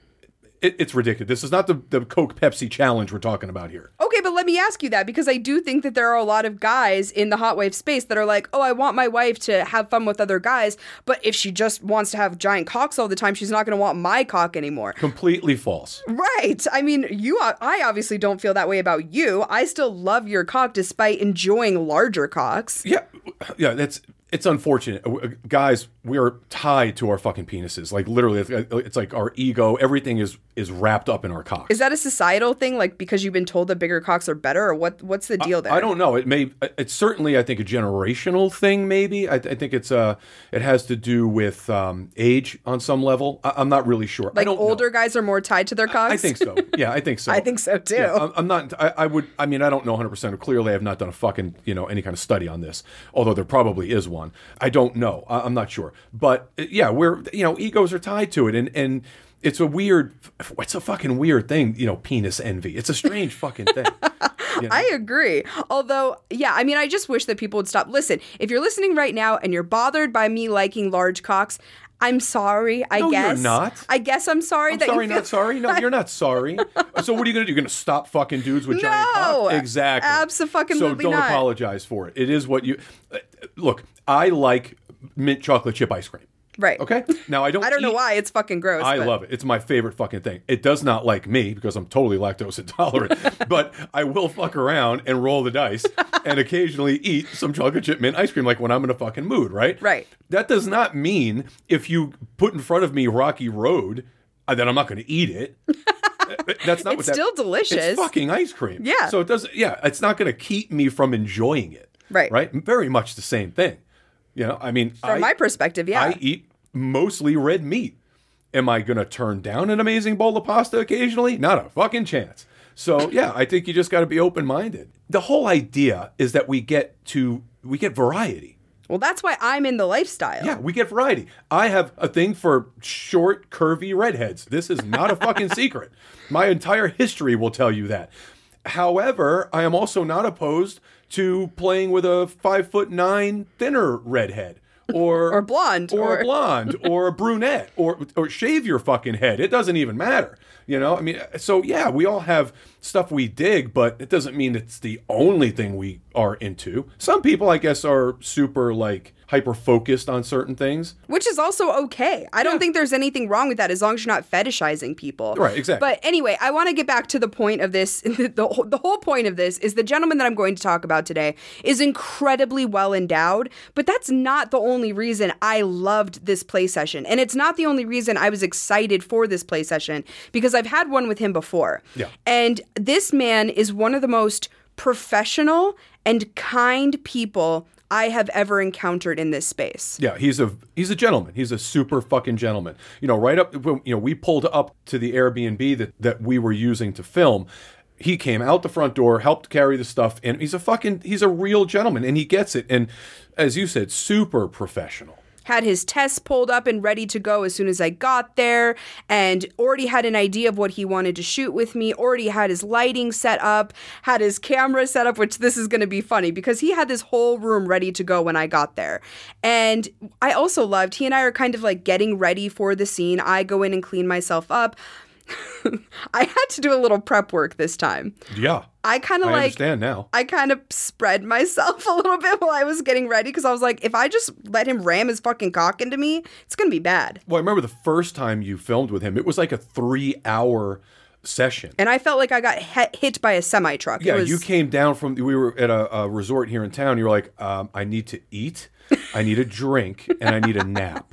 Speaker 2: it, it's ridiculous. This is not the the Coke Pepsi challenge we're talking about here.
Speaker 1: okay, but let me ask you that because I do think that there are a lot of guys in the hot wife space that are like, oh, I want my wife to have fun with other guys, but if she just wants to have giant cocks all the time, she's not going to want my cock anymore.
Speaker 2: Completely false.
Speaker 1: Right. I mean, you. I obviously don't feel that way about you. I still love your cock despite enjoying larger cocks.
Speaker 2: Yeah, yeah. That's it's unfortunate, Uh, guys. We are tied to our fucking penises. Like literally, it's, it's like our ego. Everything is is wrapped up in our cock.
Speaker 1: Is that a societal thing, like because you've been told that bigger cocks are better, or what? What's the deal there?
Speaker 2: I don't know. It may. It's certainly, I think, a generational thing. Maybe. I, I think it's uh It has to do with um, age on some level. I, I'm not really sure. I
Speaker 1: Like older
Speaker 2: Know.
Speaker 1: guys are more tied to their cocks.
Speaker 2: I think so. Yeah, I think so. [laughs]
Speaker 1: I think so too.
Speaker 2: Yeah, I'm, I'm not. I, I would. I mean, I don't know 100. percent Clearly, I've not done a fucking you know any kind of study on this. Although there probably is one. I don't know. I, I'm not sure. But uh, yeah, we're you know egos are tied to it, and and it's a weird. It's a fucking weird thing. You know, penis envy. It's a strange [laughs] fucking thing. you know?
Speaker 1: I agree. Although, yeah, I mean, I just wish that people would stop. Listen, if you're listening right now and you're bothered by me liking large cocks, I'm sorry. I
Speaker 2: No, you're
Speaker 1: guess.
Speaker 2: not.
Speaker 1: I guess I'm sorry
Speaker 2: I'm
Speaker 1: that
Speaker 2: sorry,
Speaker 1: feel.
Speaker 2: not sorry. No, you're not sorry. [laughs] so what are you gonna do? You're gonna stop fucking dudes with giant
Speaker 1: No,
Speaker 2: cocks? Exactly.
Speaker 1: abso-fucking-lutely
Speaker 2: So don't
Speaker 1: not.
Speaker 2: apologize for it. It is what you uh, look. I like mint chocolate chip ice cream.
Speaker 1: Right.
Speaker 2: Okay. Now I don't.
Speaker 1: I don't know why it's fucking gross.
Speaker 2: I
Speaker 1: but-
Speaker 2: love it. It's my favorite fucking thing. It does not like me because I'm totally lactose intolerant, [laughs] but I will fuck around and roll the dice and occasionally eat some chocolate chip mint ice cream like when I'm in a fucking mood, right?
Speaker 1: Right.
Speaker 2: That does not mean if you put in front of me Rocky Road uh, that I'm not going to eat it. [laughs] That's not
Speaker 1: It's
Speaker 2: what that,
Speaker 1: still delicious.
Speaker 2: It's fucking ice cream.
Speaker 1: Yeah.
Speaker 2: So it doesn't. Yeah, it's not going to keep me from enjoying it.
Speaker 1: Right.
Speaker 2: Right. Very much the same thing. You know. I mean,
Speaker 1: From
Speaker 2: I,
Speaker 1: my perspective, yeah.
Speaker 2: I eat mostly red meat. Am I going to turn down an amazing bowl of pasta occasionally? Not a fucking chance. So, yeah, I think you just got to be open-minded. The whole idea is that we get to we get variety.
Speaker 1: well, that's why I'm in the lifestyle.
Speaker 2: Yeah, we get variety. I have a thing for short, curvy redheads. This is not a fucking [laughs] secret. My entire history will tell you that. However, I am also not opposed to playing with a five foot nine thinner redhead. Or,
Speaker 1: Or blonde,
Speaker 2: or,
Speaker 1: or-
Speaker 2: a blonde, [laughs] or a brunette, or or shave your fucking head. It doesn't even matter, you know. I mean, so yeah, we all have stuff we dig, but it doesn't mean it's the only thing we are into. Some people, I guess, are super like hyper focused on certain things.
Speaker 1: Which is also okay. I don't think there's anything wrong with that as long as you're not fetishizing people.
Speaker 2: Right, exactly.
Speaker 1: But anyway, I want to get back to the point of this. [laughs] The, whole- the whole point of this is the gentleman that I'm going to talk about today is incredibly well endowed, but that's not the only reason I loved this play session. And it's not the only reason I was excited for this play session because I've had one with him before.
Speaker 2: Yeah.
Speaker 1: And this man is one of the most professional and kind people I have ever encountered in this space.
Speaker 2: Yeah, he's a he's a gentleman. He's a super fucking gentleman. You know, right up when- you know, we pulled up to the Airbnb that that we were using to film. He came out the front door, helped carry the stuff, and he's a fucking he's a real gentleman and he gets it. And as you said, super professional.
Speaker 1: Had his tests pulled up and ready to go as soon as I got there, and already had an idea of what he wanted to shoot with me, already had his lighting set up, had his camera set up, which this is going to be funny because he had this whole room ready to go when I got there. And I also loved, he and I are kind of like getting ready for the scene. I go in and clean myself up. [laughs] I had to do a little prep work this time.
Speaker 2: Yeah.
Speaker 1: I kind of like
Speaker 2: understand now.
Speaker 1: I kind of spread [laughs] myself a little bit while I was getting ready because I was like, if I just let him ram his fucking cock into me, it's gonna be bad.
Speaker 2: Well, I remember the first time you filmed with him, it was like a three hour session.
Speaker 1: And I felt like I got he- hit by a semi truck.
Speaker 2: Yeah,
Speaker 1: was,
Speaker 2: you came down from. We were at a, a resort here in town. You were like, um, "I need to eat, I need a drink, and I need a nap."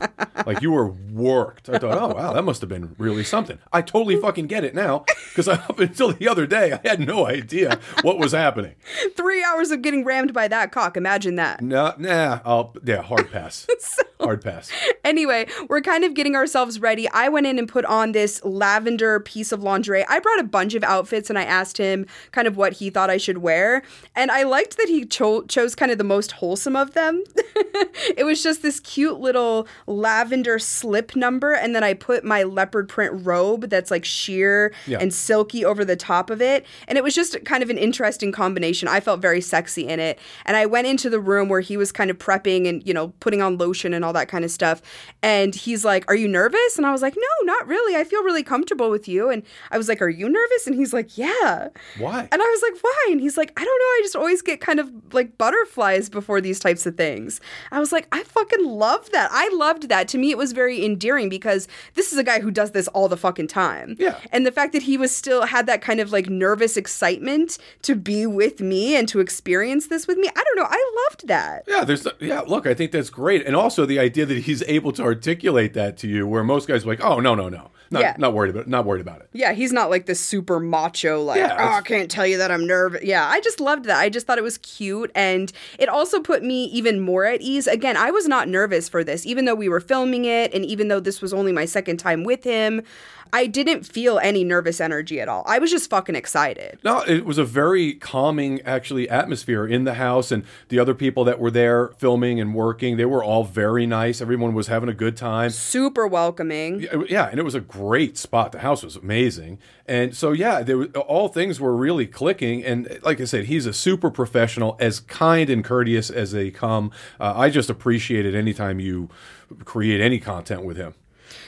Speaker 2: Like you were worked. I thought, "Oh wow, that must have been really something." I totally fucking get it now because up until the other day, I had no idea what was happening.
Speaker 1: three hours of getting rammed by that cock. Imagine that.
Speaker 2: Nah, nah. I'll yeah, hard pass. [laughs] so, hard pass.
Speaker 1: Anyway, we're kind of getting ourselves ready. I went in and put on this lavender piece of lingerie. I brought a bunch of outfits and I asked him kind of what he thought I should wear. And I liked that he cho- chose kind of the most wholesome of them. [laughs] [laughs] it was just this cute little lavender slip number. And then I put my leopard print robe that's like sheer
Speaker 2: Yeah.
Speaker 1: and silky over the top of it. And it was just kind of an interesting combination. I felt very sexy in it. And I went into the room where he was kind of prepping and, you know, putting on lotion and all that kind of stuff. And he's like, Are you nervous? And I was like, No, not really. I feel really comfortable with you. And I was like, Are you nervous? And he's like, Yeah.
Speaker 2: Why?
Speaker 1: And I was like, why? And he's like, I don't know. I just always get kind of like butterflies before these types of things. I was like, I fucking love that. I loved that. To me, it was very endearing because this is a guy who does this all the fucking time.
Speaker 2: Yeah.
Speaker 1: And the fact that he was still had that kind of like nervous excitement to be with me and to experience this with me. I don't know. I loved that.
Speaker 2: Yeah, there's yeah. Look, I think that's great, and also the idea that he's able to articulate that to you, where most guys are like, "Oh no, no, no, not
Speaker 1: Yeah.
Speaker 2: not worried about, not worried about it."
Speaker 1: Yeah, he's not like this super macho, like,
Speaker 2: Yeah,
Speaker 1: oh, I can't tell you that I'm nervous. Yeah, I just loved that. I just thought it was cute. And it also put me even more at ease. Again, I was not nervous for this, even though we were filming it. And even though this was only my second time with him, I didn't feel any nervous energy at all. I was just fucking excited.
Speaker 2: No, it was a very calming, actually, atmosphere in the house, and the other people that were there filming and working, they were all very nice. Everyone was having a good time.
Speaker 1: Super welcoming.
Speaker 2: Yeah, and it was a great spot. The house was amazing, and so yeah, there, all things were really clicking. And like I said, he's a super professional, as kind and courteous as they come. Uh, I just appreciate it anytime you create any content with him.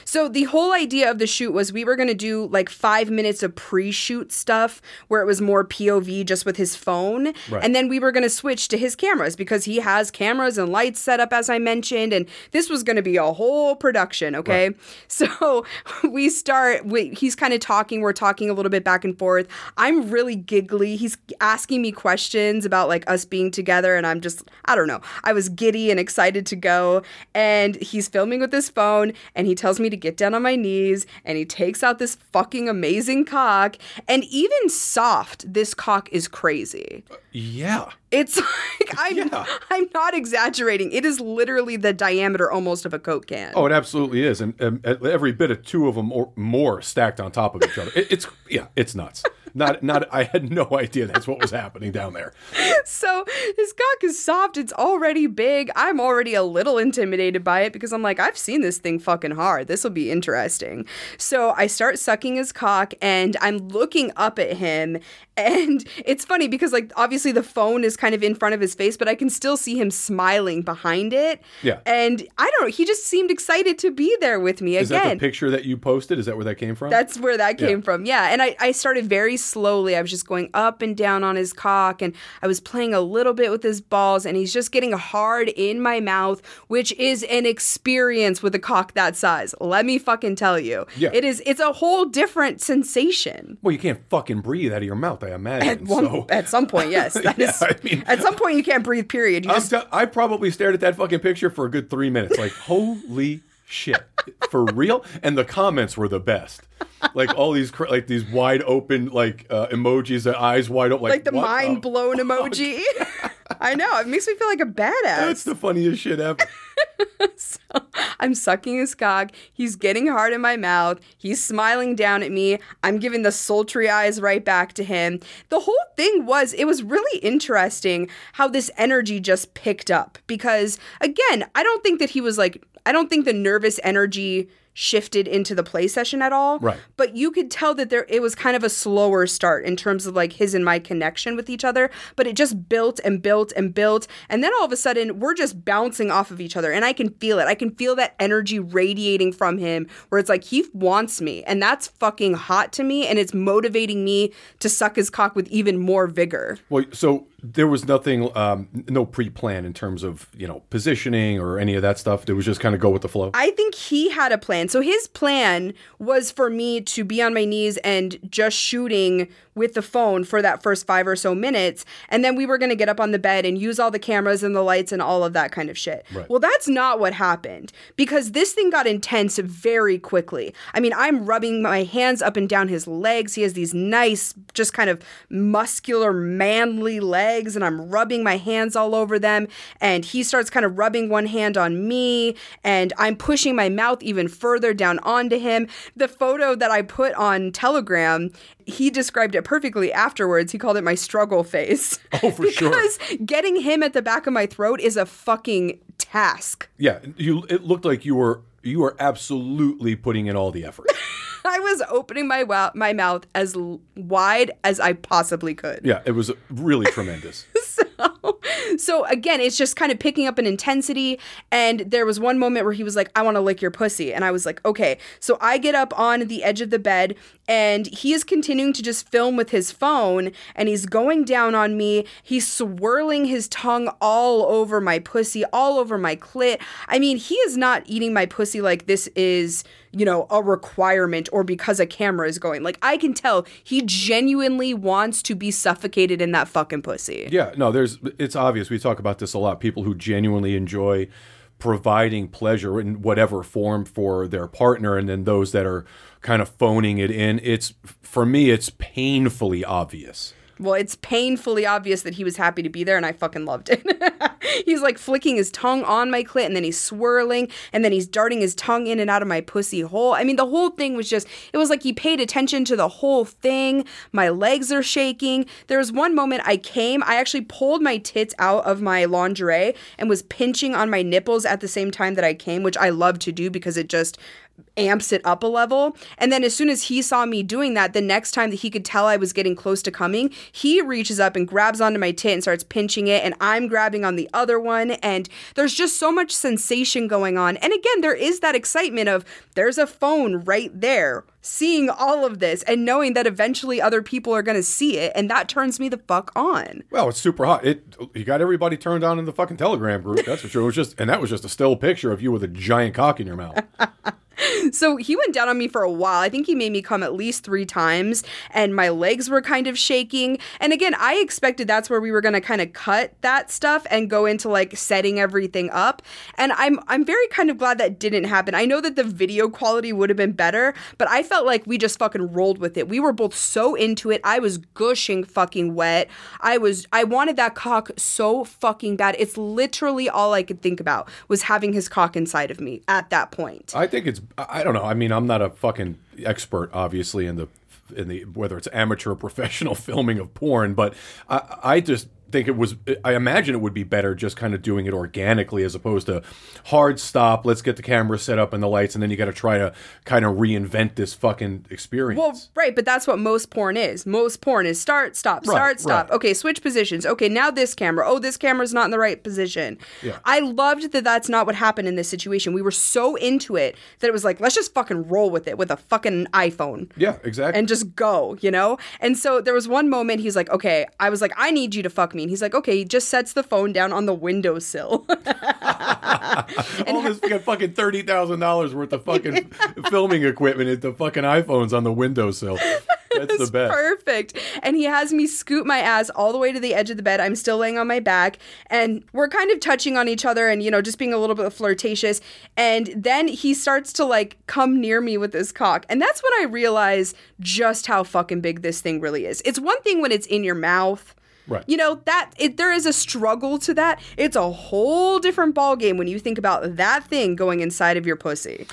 Speaker 1: So the whole idea of the shoot was we were going to do like five minutes of pre-shoot stuff where it was more POV just with his phone,
Speaker 2: Right.
Speaker 1: and then we were going to switch to his cameras because he has cameras and lights set up as I mentioned, and this was going to be a whole production. Okay, [laughs] so we start. We, he's kind of talking. We're talking a little bit back and forth. I'm really giggly. He's asking me questions about like us being together, and I'm just I don't know. I was giddy and excited to go, and he's filming with his phone, and he tells me to get down on my knees, and he takes out this fucking amazing cock, and even soft, this cock is crazy.
Speaker 2: Yeah.
Speaker 1: It's [laughs] like I'm
Speaker 2: Yeah.
Speaker 1: I'm not exaggerating. It is literally the diameter almost of a coke can.
Speaker 2: Oh, it absolutely is, and, and every bit of two of them or more stacked on top of each other. It, it's yeah, it's nuts. Not not. I had no idea that's what was happening down there.
Speaker 1: So his cock is soft. It's already big. I'm already a little intimidated by it because I'm like, I've seen this thing fucking hard. This will be interesting. So I start sucking his cock and I'm looking up at him. And it's funny because, like, obviously the phone is kind of in front of his face, but I can still see him smiling behind it.
Speaker 2: Yeah.
Speaker 1: And I don't know. He just seemed excited to be there with me
Speaker 2: Is that the picture that you posted? Is that where that came from?
Speaker 1: That's where that came
Speaker 2: Yeah.
Speaker 1: from. Yeah. And I, I started very slowly. I was just going up and down on his cock and I was playing a little bit with his balls and he's just getting hard in my mouth, which is an experience with a cock that size. Let me fucking tell you.
Speaker 2: Yeah.
Speaker 1: It is it's a whole different sensation.
Speaker 2: Well, you can't fucking breathe out of your mouth, I imagine.
Speaker 1: At, one,
Speaker 2: so
Speaker 1: at some point, yes. [laughs] That
Speaker 2: Yeah,
Speaker 1: is-
Speaker 2: I mean-
Speaker 1: at some point you can't breathe, period. Just
Speaker 2: t- I probably stared at that fucking picture for a good three minutes. Like, [laughs] holy shit, for real? And the comments were the best. Like all these, cr- like these wide open, like uh, emojis, the eyes wide open, like,
Speaker 1: like the mind blown emoji. [laughs] I know. It makes me feel like a badass.
Speaker 2: That's the funniest shit ever. [laughs]
Speaker 1: so, I'm sucking his cock. He's getting hard in my mouth. He's smiling down at me. I'm giving the sultry eyes right back to him. The whole thing was, it was really interesting how this energy just picked up. Because, again, I don't think that he was like, I don't think the nervous energy shifted into the play session at all.
Speaker 2: Right.
Speaker 1: But you could tell that there it was kind of a slower start in terms of like his and my connection with each other, but it just built and built and built and then all of a sudden we're just bouncing off of each other and I can feel it. I can feel that energy radiating from him where it's like he wants me and that's fucking hot to me and it's motivating me to suck his cock with even more vigor.
Speaker 2: Well, so there was nothing, um, no pre-plan in terms of you know positioning or any of that stuff. It was just kind of go with the flow.
Speaker 1: I think he had a plan. So his plan was for me to be on my knees and just shooting with the phone for that first five or so minutes. And then we were going to get up on the bed and use all the cameras and the lights and all of that kind of shit.
Speaker 2: Right.
Speaker 1: Well, that's not what happened because this thing got intense very quickly. I mean, I'm rubbing my hands up and down his legs. He has these nice, just kind of muscular, manly legs, and I'm rubbing my hands all over them. And he starts kind of rubbing one hand on me, and I'm pushing my mouth even further down onto him. The photo that I put on Telegram, he described it perfectly afterwards. He called it my struggle face. [laughs]
Speaker 2: Oh, for sure.
Speaker 1: because getting him at the back of my throat is a fucking task.
Speaker 2: Yeah, you. It looked like you were you were absolutely putting in all the effort. [laughs] [laughs]
Speaker 1: I was opening my wa- my mouth as l- wide as I possibly could.
Speaker 2: Yeah, it was really tremendous. [laughs]
Speaker 1: So, so again, it's just kind of picking up an intensity. And there was one moment where he was like, I want to lick your pussy. And I was like, okay. So I get up on the edge of the bed and he is continuing to just film with his phone and he's going down on me. He's swirling his tongue all over my pussy, all over my clit. I mean, he is not eating my pussy like this is, you know, a requirement or because a camera is going. Like, I can tell he genuinely wants to be suffocated in that fucking pussy.
Speaker 2: Yeah, no, there's it's obvious. We talk about this a lot. People who genuinely enjoy providing pleasure in whatever form for their partner, and then those that are kind of phoning it in. It's for me, it's painfully obvious.
Speaker 1: Well, it's painfully obvious that he was happy to be there, and I fucking loved it. [laughs] he's like flicking his tongue on my clit, and then he's swirling, and then he's darting his tongue in and out of my pussy hole. I mean, the whole thing was just, it was like he paid attention to the whole thing. My legs are shaking. There was one moment I came, I actually pulled my tits out of my lingerie and was pinching on my nipples at the same time that I came, which I love to do because it just amps it up a level. And then as soon as he saw me doing that, the next time that he could tell I was getting close to coming, he reaches up and grabs onto my tit and starts pinching it, and I'm grabbing on the other one. And there's just so much sensation going on. And again, there is that excitement of there's a phone right there. Seeing all of this and knowing that eventually other people are going to see it, and that turns me the fuck on.
Speaker 2: Well, it's super hot. It you got everybody turned on in the fucking Telegram group. That's for sure. It was just, and that was just a still picture of you with a giant cock in your mouth. [laughs]
Speaker 1: So he went down on me for a while. I think he made me come at least three times, and my legs were kind of shaking. And again, I expected that's where we were going to kind of cut that stuff and go into like setting everything up. And I'm I'm very kind of glad that didn't happen. I know that the video quality would have been better, but I felt like we just fucking rolled with it. We were both so into it. I was gushing fucking wet. I was I wanted that cock so fucking bad. It's literally all I could think about was having his cock inside of me at that point.
Speaker 2: I think it's. I don't know. I mean, I'm not a fucking expert, obviously, in the in the whether it's amateur or professional [laughs] filming of porn, but I, I just think it was. I imagine it would be better just kind of doing it organically as opposed to hard stop. Let's get the camera set up and the lights, and then you got to try to kind of reinvent this fucking experience.
Speaker 1: Well, right, but that's what most porn is. Most porn is start, stop, start,
Speaker 2: Right,
Speaker 1: stop.
Speaker 2: right.
Speaker 1: Okay, switch positions. Okay, now this camera. Oh, this camera's not in the right position.
Speaker 2: Yeah.
Speaker 1: I loved that that's not what happened in this situation. We were so into it that it was like, let's just fucking roll with it with a fucking iPhone.
Speaker 2: yeah, exactly.
Speaker 1: and just go, you know? And so there was one moment he's like, okay, I was like, I need you to fuck he's like, okay, he just sets the phone down on the windowsill. [laughs] [laughs]
Speaker 2: all this fucking thirty thousand dollars worth of fucking [laughs] filming equipment at the fucking iPhones on the windowsill. That's the best.
Speaker 1: perfect. And he has me scoot my ass all the way to the edge of the bed. I'm still laying on my back and we're kind of touching on each other and, you know, just being a little bit flirtatious. And then he starts to like come near me with his cock. And that's when I realize just how fucking big this thing really is. It's one thing when it's in your mouth.
Speaker 2: Right.
Speaker 1: You know, that it, there is a struggle to that. It's a whole different ballgame when you think about that thing going inside of your pussy.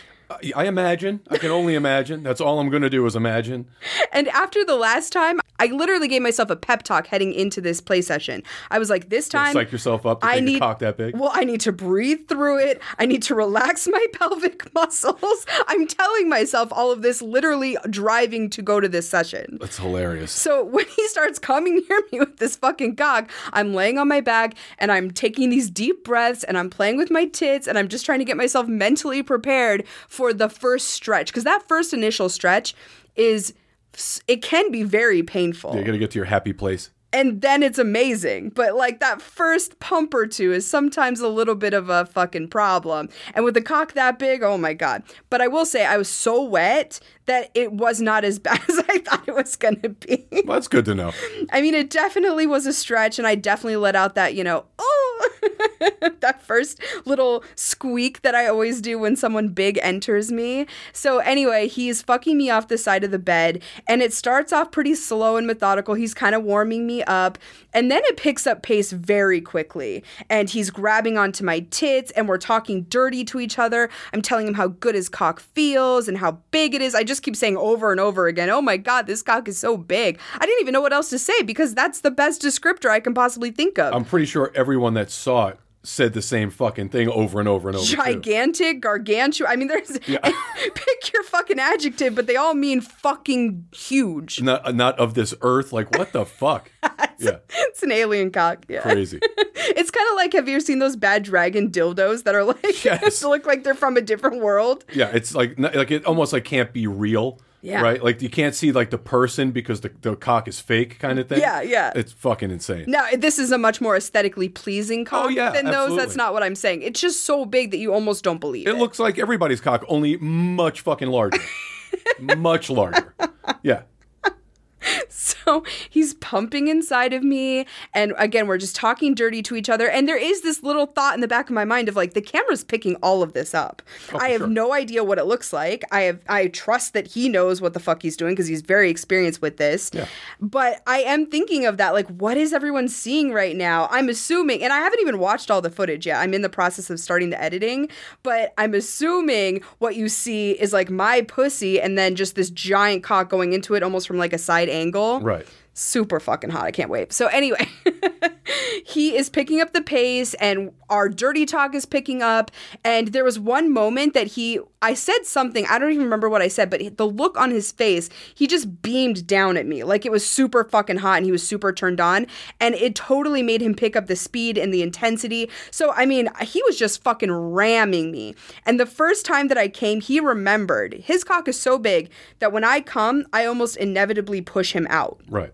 Speaker 2: I- imagine. I can only imagine. That's all I'm going to do is imagine.
Speaker 1: And after the last time, I literally gave myself a pep talk heading into this play session. I was like, this time,
Speaker 2: Psych yourself up to
Speaker 1: I need
Speaker 2: cock that big.
Speaker 1: Well, I need to breathe through it. I need to relax [laughs] my pelvic [laughs] muscles. I'm telling myself all of this, literally driving to go to this session.
Speaker 2: That's hilarious.
Speaker 1: So [laughs] when he starts coming near me with this fucking cock, I'm laying on my back and I'm taking these deep breaths and I'm playing with my tits and I'm just trying to get myself mentally prepared for the first stretch because that first initial stretch is it can be very painful
Speaker 2: You're gonna get to your happy place.
Speaker 1: and then it's amazing. But like that first pump or two is sometimes a little bit of a fucking problem. And with the cock that big, oh my god. But I will say I was so wet that it was not as [laughs] bad as I thought it was gonna be.
Speaker 2: Well, that's good to know.
Speaker 1: I mean, it definitely was a stretch, and I definitely let out that, you know, oh, [laughs] that first little squeak that I always do when someone big enters me. So, anyway, he's fucking me off the side of the bed, and it starts off pretty slow and methodical. He's kind of warming me up, and then it picks up pace very quickly. And he's grabbing onto my tits, and we're talking dirty to each other. I'm telling him how good his cock feels and how big it is. I just keep saying over and over again, oh my God, this cock is so big. I didn't even know what else to say because that's the best descriptor I can possibly think of.
Speaker 2: I'm pretty sure everyone that saw it said the same fucking thing over and over and over. too.
Speaker 1: Gigantic, gargantuan. I mean, there's [laughs] [laughs] pick your fucking adjective, but they all mean fucking huge.
Speaker 2: Not, uh, not of this earth. Like, what the fuck? [laughs] yeah,
Speaker 1: It's an alien cock. Yeah.
Speaker 2: crazy.
Speaker 1: It's kind of like have you ever seen those bad dragon dildos that are like
Speaker 2: Yes.
Speaker 1: look like they're from a different world?
Speaker 2: Yeah, it's like like it almost like can't be real.
Speaker 1: Yeah.
Speaker 2: Right? Like you can't see like the person because the, the cock is fake kind of thing.
Speaker 1: Yeah, yeah.
Speaker 2: It's fucking insane.
Speaker 1: Now, this is a much more aesthetically pleasing cock
Speaker 2: Oh, yeah,
Speaker 1: than those. That's not what I'm saying. It's just so big that you almost don't believe it.
Speaker 2: It looks like everybody's cock, only much fucking larger. [laughs] much larger. Yeah. [laughs]
Speaker 1: So he's pumping inside of me. And again, we're just talking dirty to each other. And there is this little thought in the back of my mind of like, the camera's picking all of this up. Oh, I have
Speaker 2: sure.
Speaker 1: no idea what it looks like. I have, I trust that he knows what the fuck he's doing because he's very experienced with this.
Speaker 2: Yeah.
Speaker 1: But I am thinking of that. Like, what is everyone seeing right now? I'm assuming, and I haven't even watched all the footage yet. I'm in the process of starting the editing, but I'm assuming what you see is like my pussy and then just this giant cock going into it almost from like a side angle
Speaker 2: Right.
Speaker 1: Super fucking hot. I can't wait. So anyway, [laughs] he is picking up the pace and our dirty talk is picking up and there was one moment that he I said something, I don't even remember what I said, but the look on his face, he just beamed down at me like it was super fucking hot and he was super turned on and it totally made him pick up the speed and the intensity. So I mean, he was just fucking ramming me. And the first time that I came, he remembered. His cock is so big that when I come, I almost inevitably push him out.
Speaker 2: Right.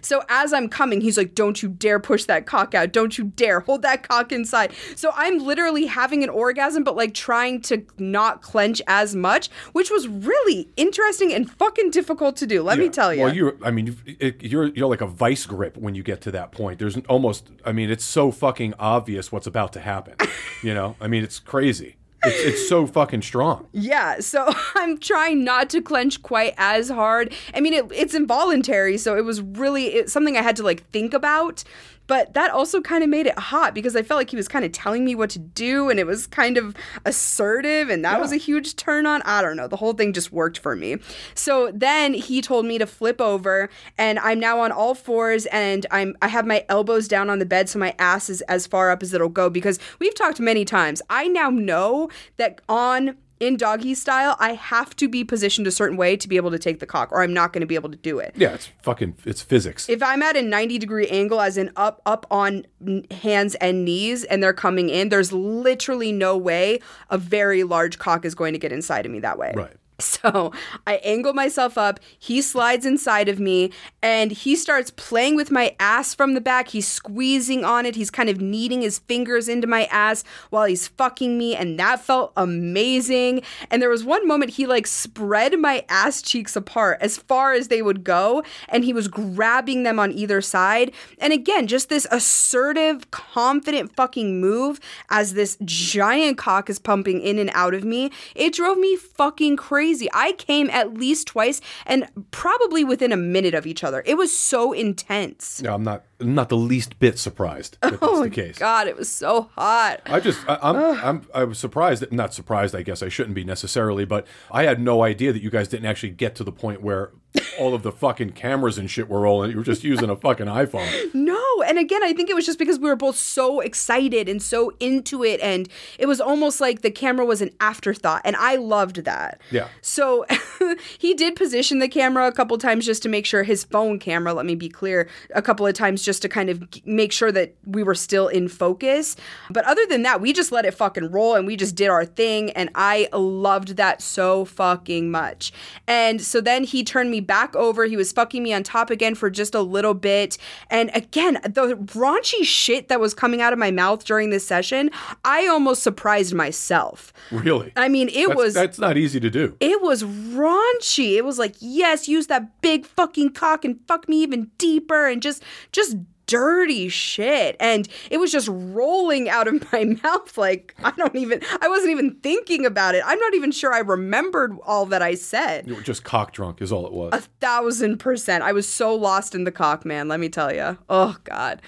Speaker 1: So as I'm coming, he's like, Don't you dare push that cock out. Don't you dare hold that cock inside. So I'm literally having an orgasm, but like trying to not clench as much, which was really interesting and fucking difficult to do. Let me tell you.
Speaker 2: Well, you're. I mean, you've- you're you're like a vice grip when you get to that point. There's almost. I mean, it's so fucking obvious what's about to happen. you know. I mean, it's crazy. It's, it's so fucking strong.
Speaker 1: Yeah, so [laughs] I'm trying not to clench quite as hard. I mean, it, it's involuntary, so it was really it's something I had to like think about. But that also kind of made it hot because I felt like he was kind of telling me what to do and it was kind of assertive and that
Speaker 2: Yeah.
Speaker 1: was a huge turn on. I don't know. The whole thing just worked for me. So then he told me to flip over and I'm now on all fours and I'm I have my elbows down on the bed so my ass is as far up as it'll go because we've talked many times. I now know that on in doggy style, I have to be positioned a certain way to be able to take the cock, or I'm not going to be able to do it.
Speaker 2: Yeah, it's fucking it's physics.
Speaker 1: If I'm at a 90 degree angle, as in up, up on hands and knees, and they're coming in, there's literally no way a very large cock is going to get inside of me that way.
Speaker 2: right. [laughs]
Speaker 1: So I angle myself up. He slides inside of me and he starts playing with my ass from the back. He's squeezing on it. He's kind of kneading his fingers into my ass while he's fucking me. And that felt amazing. And there was one moment he like spread my ass cheeks apart as far as they would go. And he was grabbing them on either side. And again, just this assertive, confident fucking move as this giant cock is pumping in and out of me. It drove me fucking crazy. I came at least twice and probably within a minute of each other. It was so intense.
Speaker 2: No, I'm not not the least bit surprised that that's
Speaker 1: Oh
Speaker 2: the case.
Speaker 1: God, it was so hot.
Speaker 2: I just I, I'm [sighs] I'm I was surprised that not surprised I guess I shouldn't be necessarily, but I had no idea that you guys didn't actually get to the point where all of the fucking cameras and shit were rolling. You were just using a fucking iPhone. [laughs]
Speaker 1: No, and again, I think it was just because we were both so excited and so into it, and it was almost like the camera was an afterthought, and I loved that.
Speaker 2: Yeah.
Speaker 1: So [laughs] he did position the camera a couple times just to make sure his phone camera, let me be clear, a couple of times just to kind of make sure that we were still in focus. But other than that, we just let it fucking roll and we just did our thing. And I loved that so fucking much. And so then he turned me back over. He was fucking me on top again for just a little bit. And again, the raunchy shit that was coming out of my mouth during this session, I almost surprised myself.
Speaker 2: Really.
Speaker 1: I mean, it
Speaker 2: that's,
Speaker 1: was
Speaker 2: that's not easy to do.
Speaker 1: it was raunchy. It was like, yes, use that big fucking cock and fuck me even deeper and just just dirty shit. And it was just rolling out of [laughs] my mouth like I don't even I wasn't even thinking about it. I'm not even sure I remembered all that I said.
Speaker 2: You were just cock drunk is all it was.
Speaker 1: A thousand percent. I was so lost in the cock, man, let me tell you. Oh God.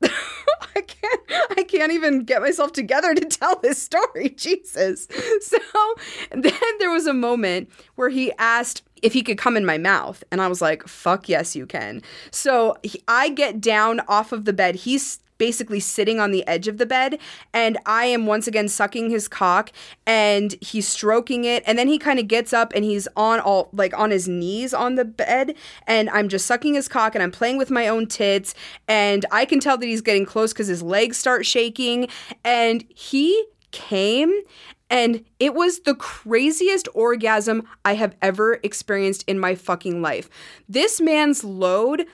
Speaker 1: [laughs] I can't I can't even get myself together to tell this story. [laughs] Jesus. So then there was a moment where he asked if he could come in my mouth. And I was like, "Fuck yes, you can." So he, I get down off of the bed. He's basically sitting on the edge of the bed. And I am once again sucking his cock and he's stroking it. And then he kind of gets up and he's on all like on his knees on the bed. And I'm just sucking his cock and I'm playing with my own tits. And I can tell that he's getting close cuz his legs start shaking. And he came and it was the craziest orgasm I have ever experienced in my fucking life. This man's load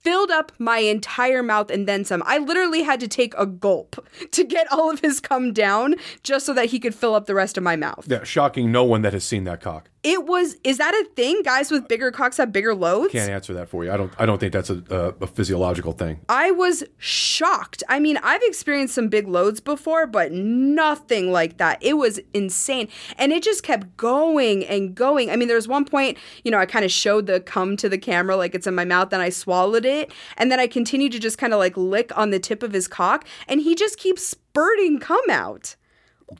Speaker 1: filled up my entire mouth and then some. I literally had to take a gulp [laughs] to get all of his cum down just so that he could fill up the rest of my mouth.
Speaker 2: yeah, shocking no one that has seen that cock.
Speaker 1: It was is that a thing? Guys with bigger cocks have bigger loads?
Speaker 2: Can't answer that for you. I don't I don't think that's a, a, a physiological thing.
Speaker 1: I was shocked. I mean, I've experienced some big loads before, but nothing like that. It was insane. And it just kept going and going. I mean, there was one point, you know, I kind of showed the cum to the camera like it's in my mouth, and I swallowed it. And then I continue to just kind of like lick on the tip of his cock, and he just keeps spurting cum out.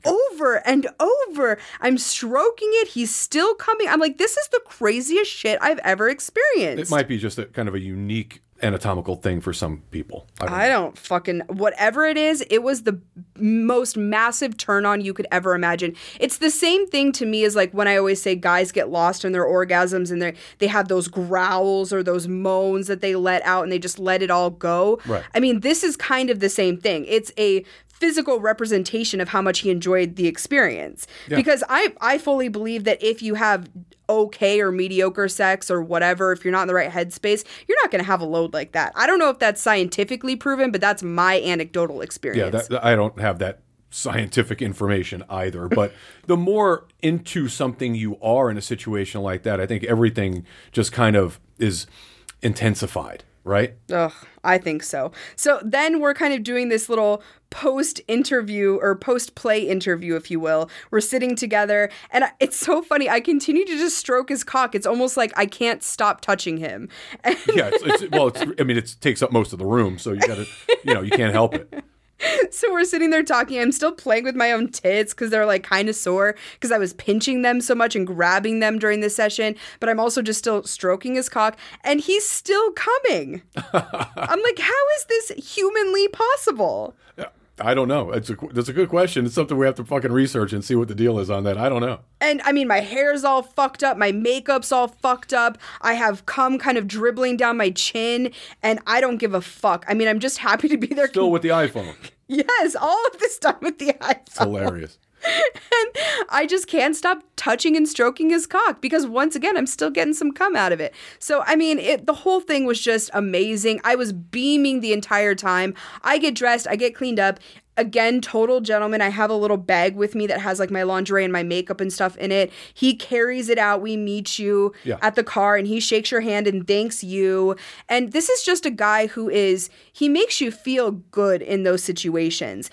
Speaker 1: Over and over. I'm stroking it. He's still coming. I'm like, this is the craziest shit I've ever experienced.
Speaker 2: It might be just a kind of a unique anatomical thing for some people. I don't
Speaker 1: I don't fucking whatever it is, it was the most massive turn on you could ever imagine. It's the same thing to me as like when I always say guys get lost in their orgasms and they they have those growls or those moans that they let out and they just let it all go.
Speaker 2: Right.
Speaker 1: I mean, this is kind of the same thing. It's a physical representation of how much he enjoyed the experience. Because I I fully believe that if you have okay or mediocre sex or whatever, if you're not in the right headspace, you're not going to have a load like that. I don't know if that's scientifically proven, but that's my anecdotal
Speaker 2: Yeah,
Speaker 1: experience.
Speaker 2: that, I don't have that scientific information either. But [laughs] the more into something you are in a situation like that, I think everything just kind of is intensified, right?
Speaker 1: Ugh, I think so. So then we're kind of doing this little post interview or post play interview, if you will. We're sitting together, and it's so funny. I continue to just stroke his cock. It's almost like I can't stop touching him. And [laughs]
Speaker 2: Yeah, it's, it's, well, it's, I mean, it takes up most of the room, so you got to, you know, you can't help it. [laughs]
Speaker 1: so we're sitting there talking. I'm still playing with my own tits because they're like kind of sore because I was pinching them so much and grabbing them during the session. But I'm also just still stroking his cock, and he's still coming. [laughs] I'm like, how is this humanly possible?
Speaker 2: I don't know. It's a that's a good question. It's something we have to fucking research and see what the deal is on that. I don't know.
Speaker 1: And I mean, my hair's all fucked up, my makeup's all fucked up. I have cum kind of dribbling down my chin, and I don't give a fuck. I mean, I'm just happy to be there.
Speaker 2: Still with the iPhone. [laughs]
Speaker 1: yes, all of this done with the
Speaker 2: It's
Speaker 1: iPhone.
Speaker 2: hilarious.
Speaker 1: And I just can't stop touching and stroking his cock because once again, I'm still getting some cum out of it. So I mean, it the whole thing was just amazing. I was beaming the entire time. I get dressed, I get cleaned up. Again, total gentleman. I have a little bag with me that has like my lingerie and my makeup and stuff in it. He carries it out. We meet you
Speaker 2: Yeah.
Speaker 1: at the car and he shakes your hand and thanks you. And this is just a guy who is, he makes you feel good in those situations.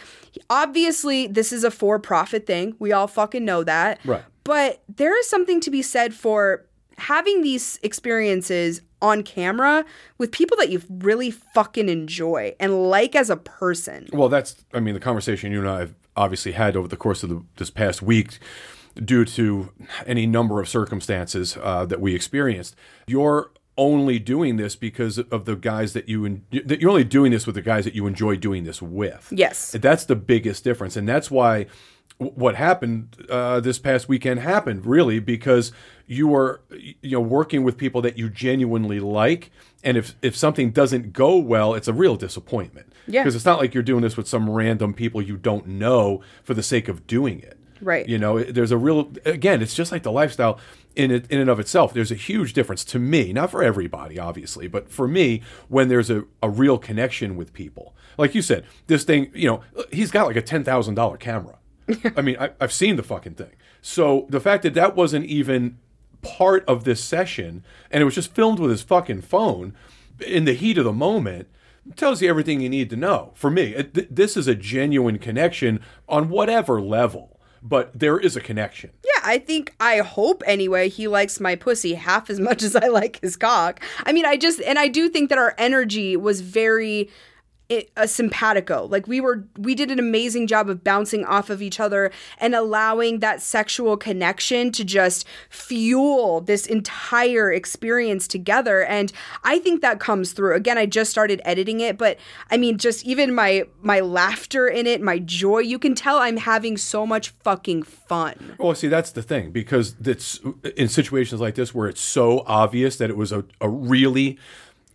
Speaker 1: Obviously, this is a for profit thing. We all fucking know that.
Speaker 2: Right.
Speaker 1: But there is something to be said for having these experiences on camera with people that you really fucking enjoy and like as a person.
Speaker 2: Well, that's I mean the conversation you and I have obviously had over the course of the, this past week, due to any number of circumstances uh, that we experienced. You're only doing this because of the guys that you en- that you're only doing this with the guys that you enjoy doing this with.
Speaker 1: Yes.
Speaker 2: That's the biggest difference, and that's why what happened uh, this past weekend happened really because you were you know working with people that you genuinely like, and if if something doesn't go well, it's a real disappointment.
Speaker 1: Yeah.
Speaker 2: because it's not like you're doing this with some random people you don't know for the sake of doing it.
Speaker 1: Right.
Speaker 2: You know, there's a real again, it's just like the lifestyle in it in and of itself. There's a huge difference to me, not for everybody, obviously, but for me, when there's a, a real connection with people. Like you said, this thing, you know, he's got like a ten thousand dollar camera. [laughs] I mean, I, I've seen the fucking thing. So the fact that that wasn't even part of this session, and it was just filmed with his fucking phone in the heat of the moment, tells you everything you need to know. For me, it, th- this is a genuine connection on whatever level, but there is a connection.
Speaker 1: Yeah, I think I hope anyway he likes my pussy half as much [laughs] as I like his cock. I mean, I just and I do think that our energy was very i- a simpatico. Like we were we did an amazing job of bouncing off of each other and allowing that sexual connection to just fuel this entire experience together and I think that comes through. Again, I just started editing it, but I mean just even my my laughter in it, my joy, you can tell I'm having so much fucking fun.
Speaker 2: Well, see, that's the thing because it's in situations like this where it's so obvious that it was a, a really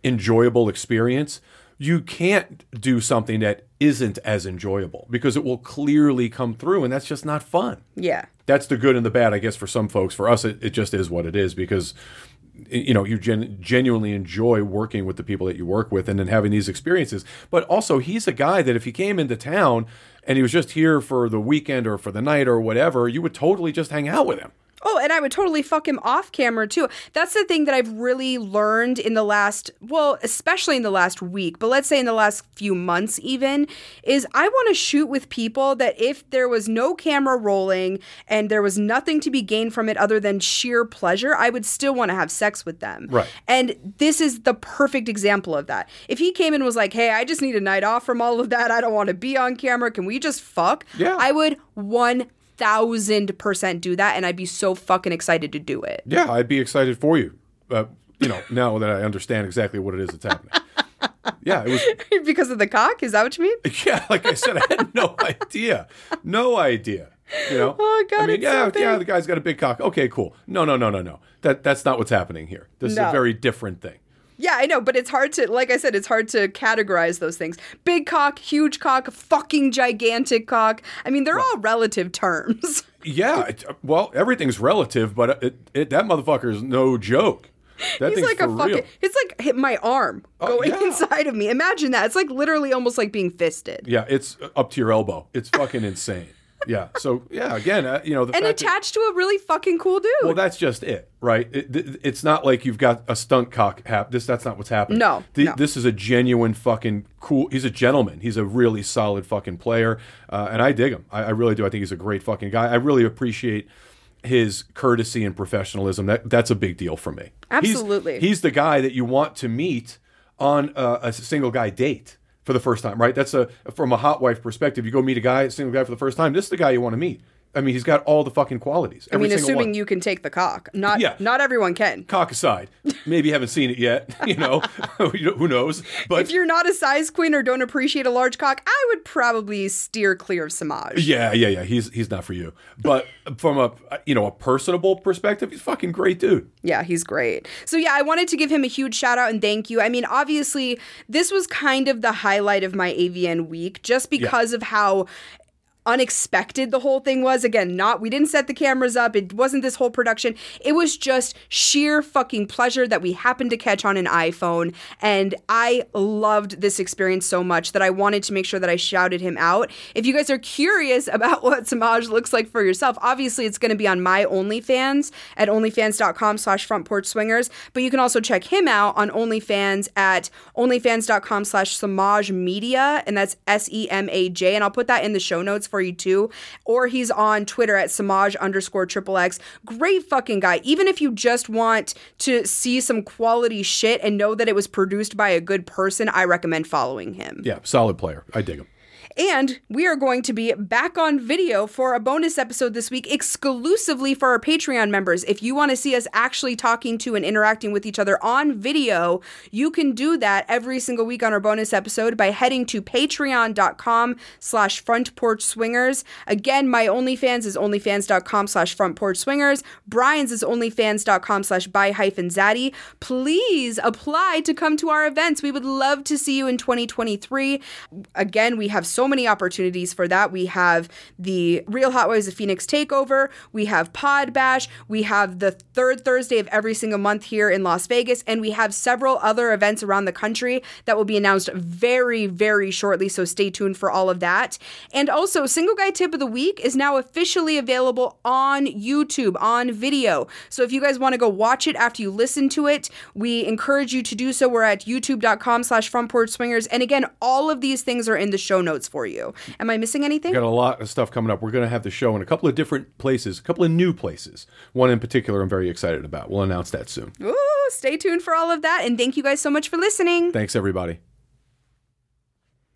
Speaker 2: enjoyable experience. You can't do something that isn't as enjoyable because it will clearly come through, and that's just not fun.
Speaker 1: Yeah.
Speaker 2: That's the good and the bad, I guess, for some folks. For us, it, it just is what it is because you know you gen- genuinely enjoy working with the people that you work with and then having these experiences but also he's a guy that if he came into town and he was just here for the weekend or for the night or whatever you would totally just hang out with him
Speaker 1: Oh, and I would totally fuck him off camera too. That's the thing that I've really learned in the last, well, especially in the last week, but let's say in the last few months even, is I want to shoot with people that if there was no camera rolling and there was nothing to be gained from it other than sheer pleasure, I would still want to have sex with them.
Speaker 2: Right.
Speaker 1: And this is the perfect example of that. If he came and was like, hey, I just need a night off from all of that, I don't want to be on camera, can we just fuck?
Speaker 2: Yeah.
Speaker 1: I would one thousand percent do that, and I'd be so fucking excited to do it.
Speaker 2: yeah i'd be excited for you. Uh, you know now that i understand exactly what it is that's happening. [laughs] Yeah it was [laughs]
Speaker 1: because of the cock? Is that what you mean? [laughs]
Speaker 2: yeah like i said i had no idea. No idea you know?
Speaker 1: Oh, God,
Speaker 2: i mean yeah
Speaker 1: so
Speaker 2: yeah the guy's got a big cock. Okay cool. No no no no no. That that's not what's happening here. This is a very different thing
Speaker 1: Yeah, I know, but it's hard to, like I said, it's hard to categorize those things. Big cock, huge cock, fucking gigantic cock. I mean, they're all relative terms. [laughs]
Speaker 2: Yeah, it, well, everything's relative, but it, it, that motherfucker is no joke. That
Speaker 1: He's like a fucking.
Speaker 2: real.
Speaker 1: It's like hit my arm oh, going
Speaker 2: Oh, yeah.
Speaker 1: inside of me. Imagine that. It's like literally almost like being fisted.
Speaker 2: Yeah, it's up to your elbow. It's fucking insane. Yeah. So yeah, again, uh, you know, the
Speaker 1: and
Speaker 2: fact that-
Speaker 1: attached to a really fucking cool dude.
Speaker 2: well, that's just it, right? It, th- it's not like you've got a stunt cock. Hap- this that's not what's happening.
Speaker 1: No, no.
Speaker 2: This is a genuine fucking cool. He's a gentleman. He's a really solid fucking player, uh, and I dig him. I, I really do. I think he's a great fucking guy. I really appreciate his courtesy and professionalism. That that's a big deal for me. He's-
Speaker 1: Absolutely.
Speaker 2: he's, the guy that you want to meet on a, a single guy date for the first time, right? That's a from a hot wife perspective. You go meet a guy, single guy for the first time. This is the guy you want to meet. I mean, he's got all the fucking qualities.
Speaker 1: I mean, assuming
Speaker 2: one.
Speaker 1: you can take the cock. Not
Speaker 2: Yeah.
Speaker 1: not everyone can.
Speaker 2: cock aside, maybe you haven't seen it yet. [laughs] [laughs] You know, who knows? But
Speaker 1: If you're not a size queen or don't appreciate a large cock, I would probably steer clear of Semaj.
Speaker 2: yeah, yeah, yeah. He's he's not for you. But from a you know a personable perspective, he's fucking great dude.
Speaker 1: Yeah, he's great. So yeah, I wanted to give him a huge shout out and thank you. I mean, obviously, this was kind of the highlight of my AVN week just because of how unexpected the whole thing was. Again not we didn't set the cameras up. It wasn't this whole production. It was just sheer fucking pleasure that we happened to catch on an iphone. And i loved this experience so much that i wanted to make sure that i shouted him out. If you guys are curious about [laughs] what semaj looks like for yourself obviously it's going to be on my onlyfans at onlyfans.com slash front porch swingers. But you can also check him out on onlyfans at onlyfans.com slash semaj media and that's s-e-m-a-j and i'll put that in the show notes for you too or he's on twitter at semaj underscore triple x great fucking guy even if you just want to see some quality shit and know that it was produced by a good person i recommend following him
Speaker 2: Yeah, solid player. I dig him.
Speaker 1: And we are going to be back on video for a bonus episode this week exclusively for our Patreon members. If you want to see us actually talking to and interacting with each other on video, you can do that every single week on our bonus episode bi heading to patreon.com slash front porch swingers. Again, my OnlyFans is onlyfans.com slash front porch swingers. Brian's is onlyfans.com slash by hyphen zaddy. Please apply to come to our events. We would love to see you in 2023. Again, we have so many opportunities for that. We have the Real Housewives of Phoenix takeover. We have Pod Bash. We have the third Thursday of every single month here in Las Vegas. And we have several other events around the country that will be announced very, very shortly. So stay tuned for all of that. And also, Single Guy Tip of the Week is now officially available on YouTube, on video. So if you guys want to go watch it after you listen to it, we encourage you to do so. We're at youtube.com slash front porch swingers. And again, all of these things are in the show notes for you. Am I missing anything?
Speaker 2: Got a lot of stuff coming up. We're going to have the show in a couple of different places, a couple of new places. One in particular, I'm very excited about. We'll announce that soon.
Speaker 1: Ooh, stay tuned for all of that. And thank you guys so much for listening.
Speaker 2: Thanks, everybody.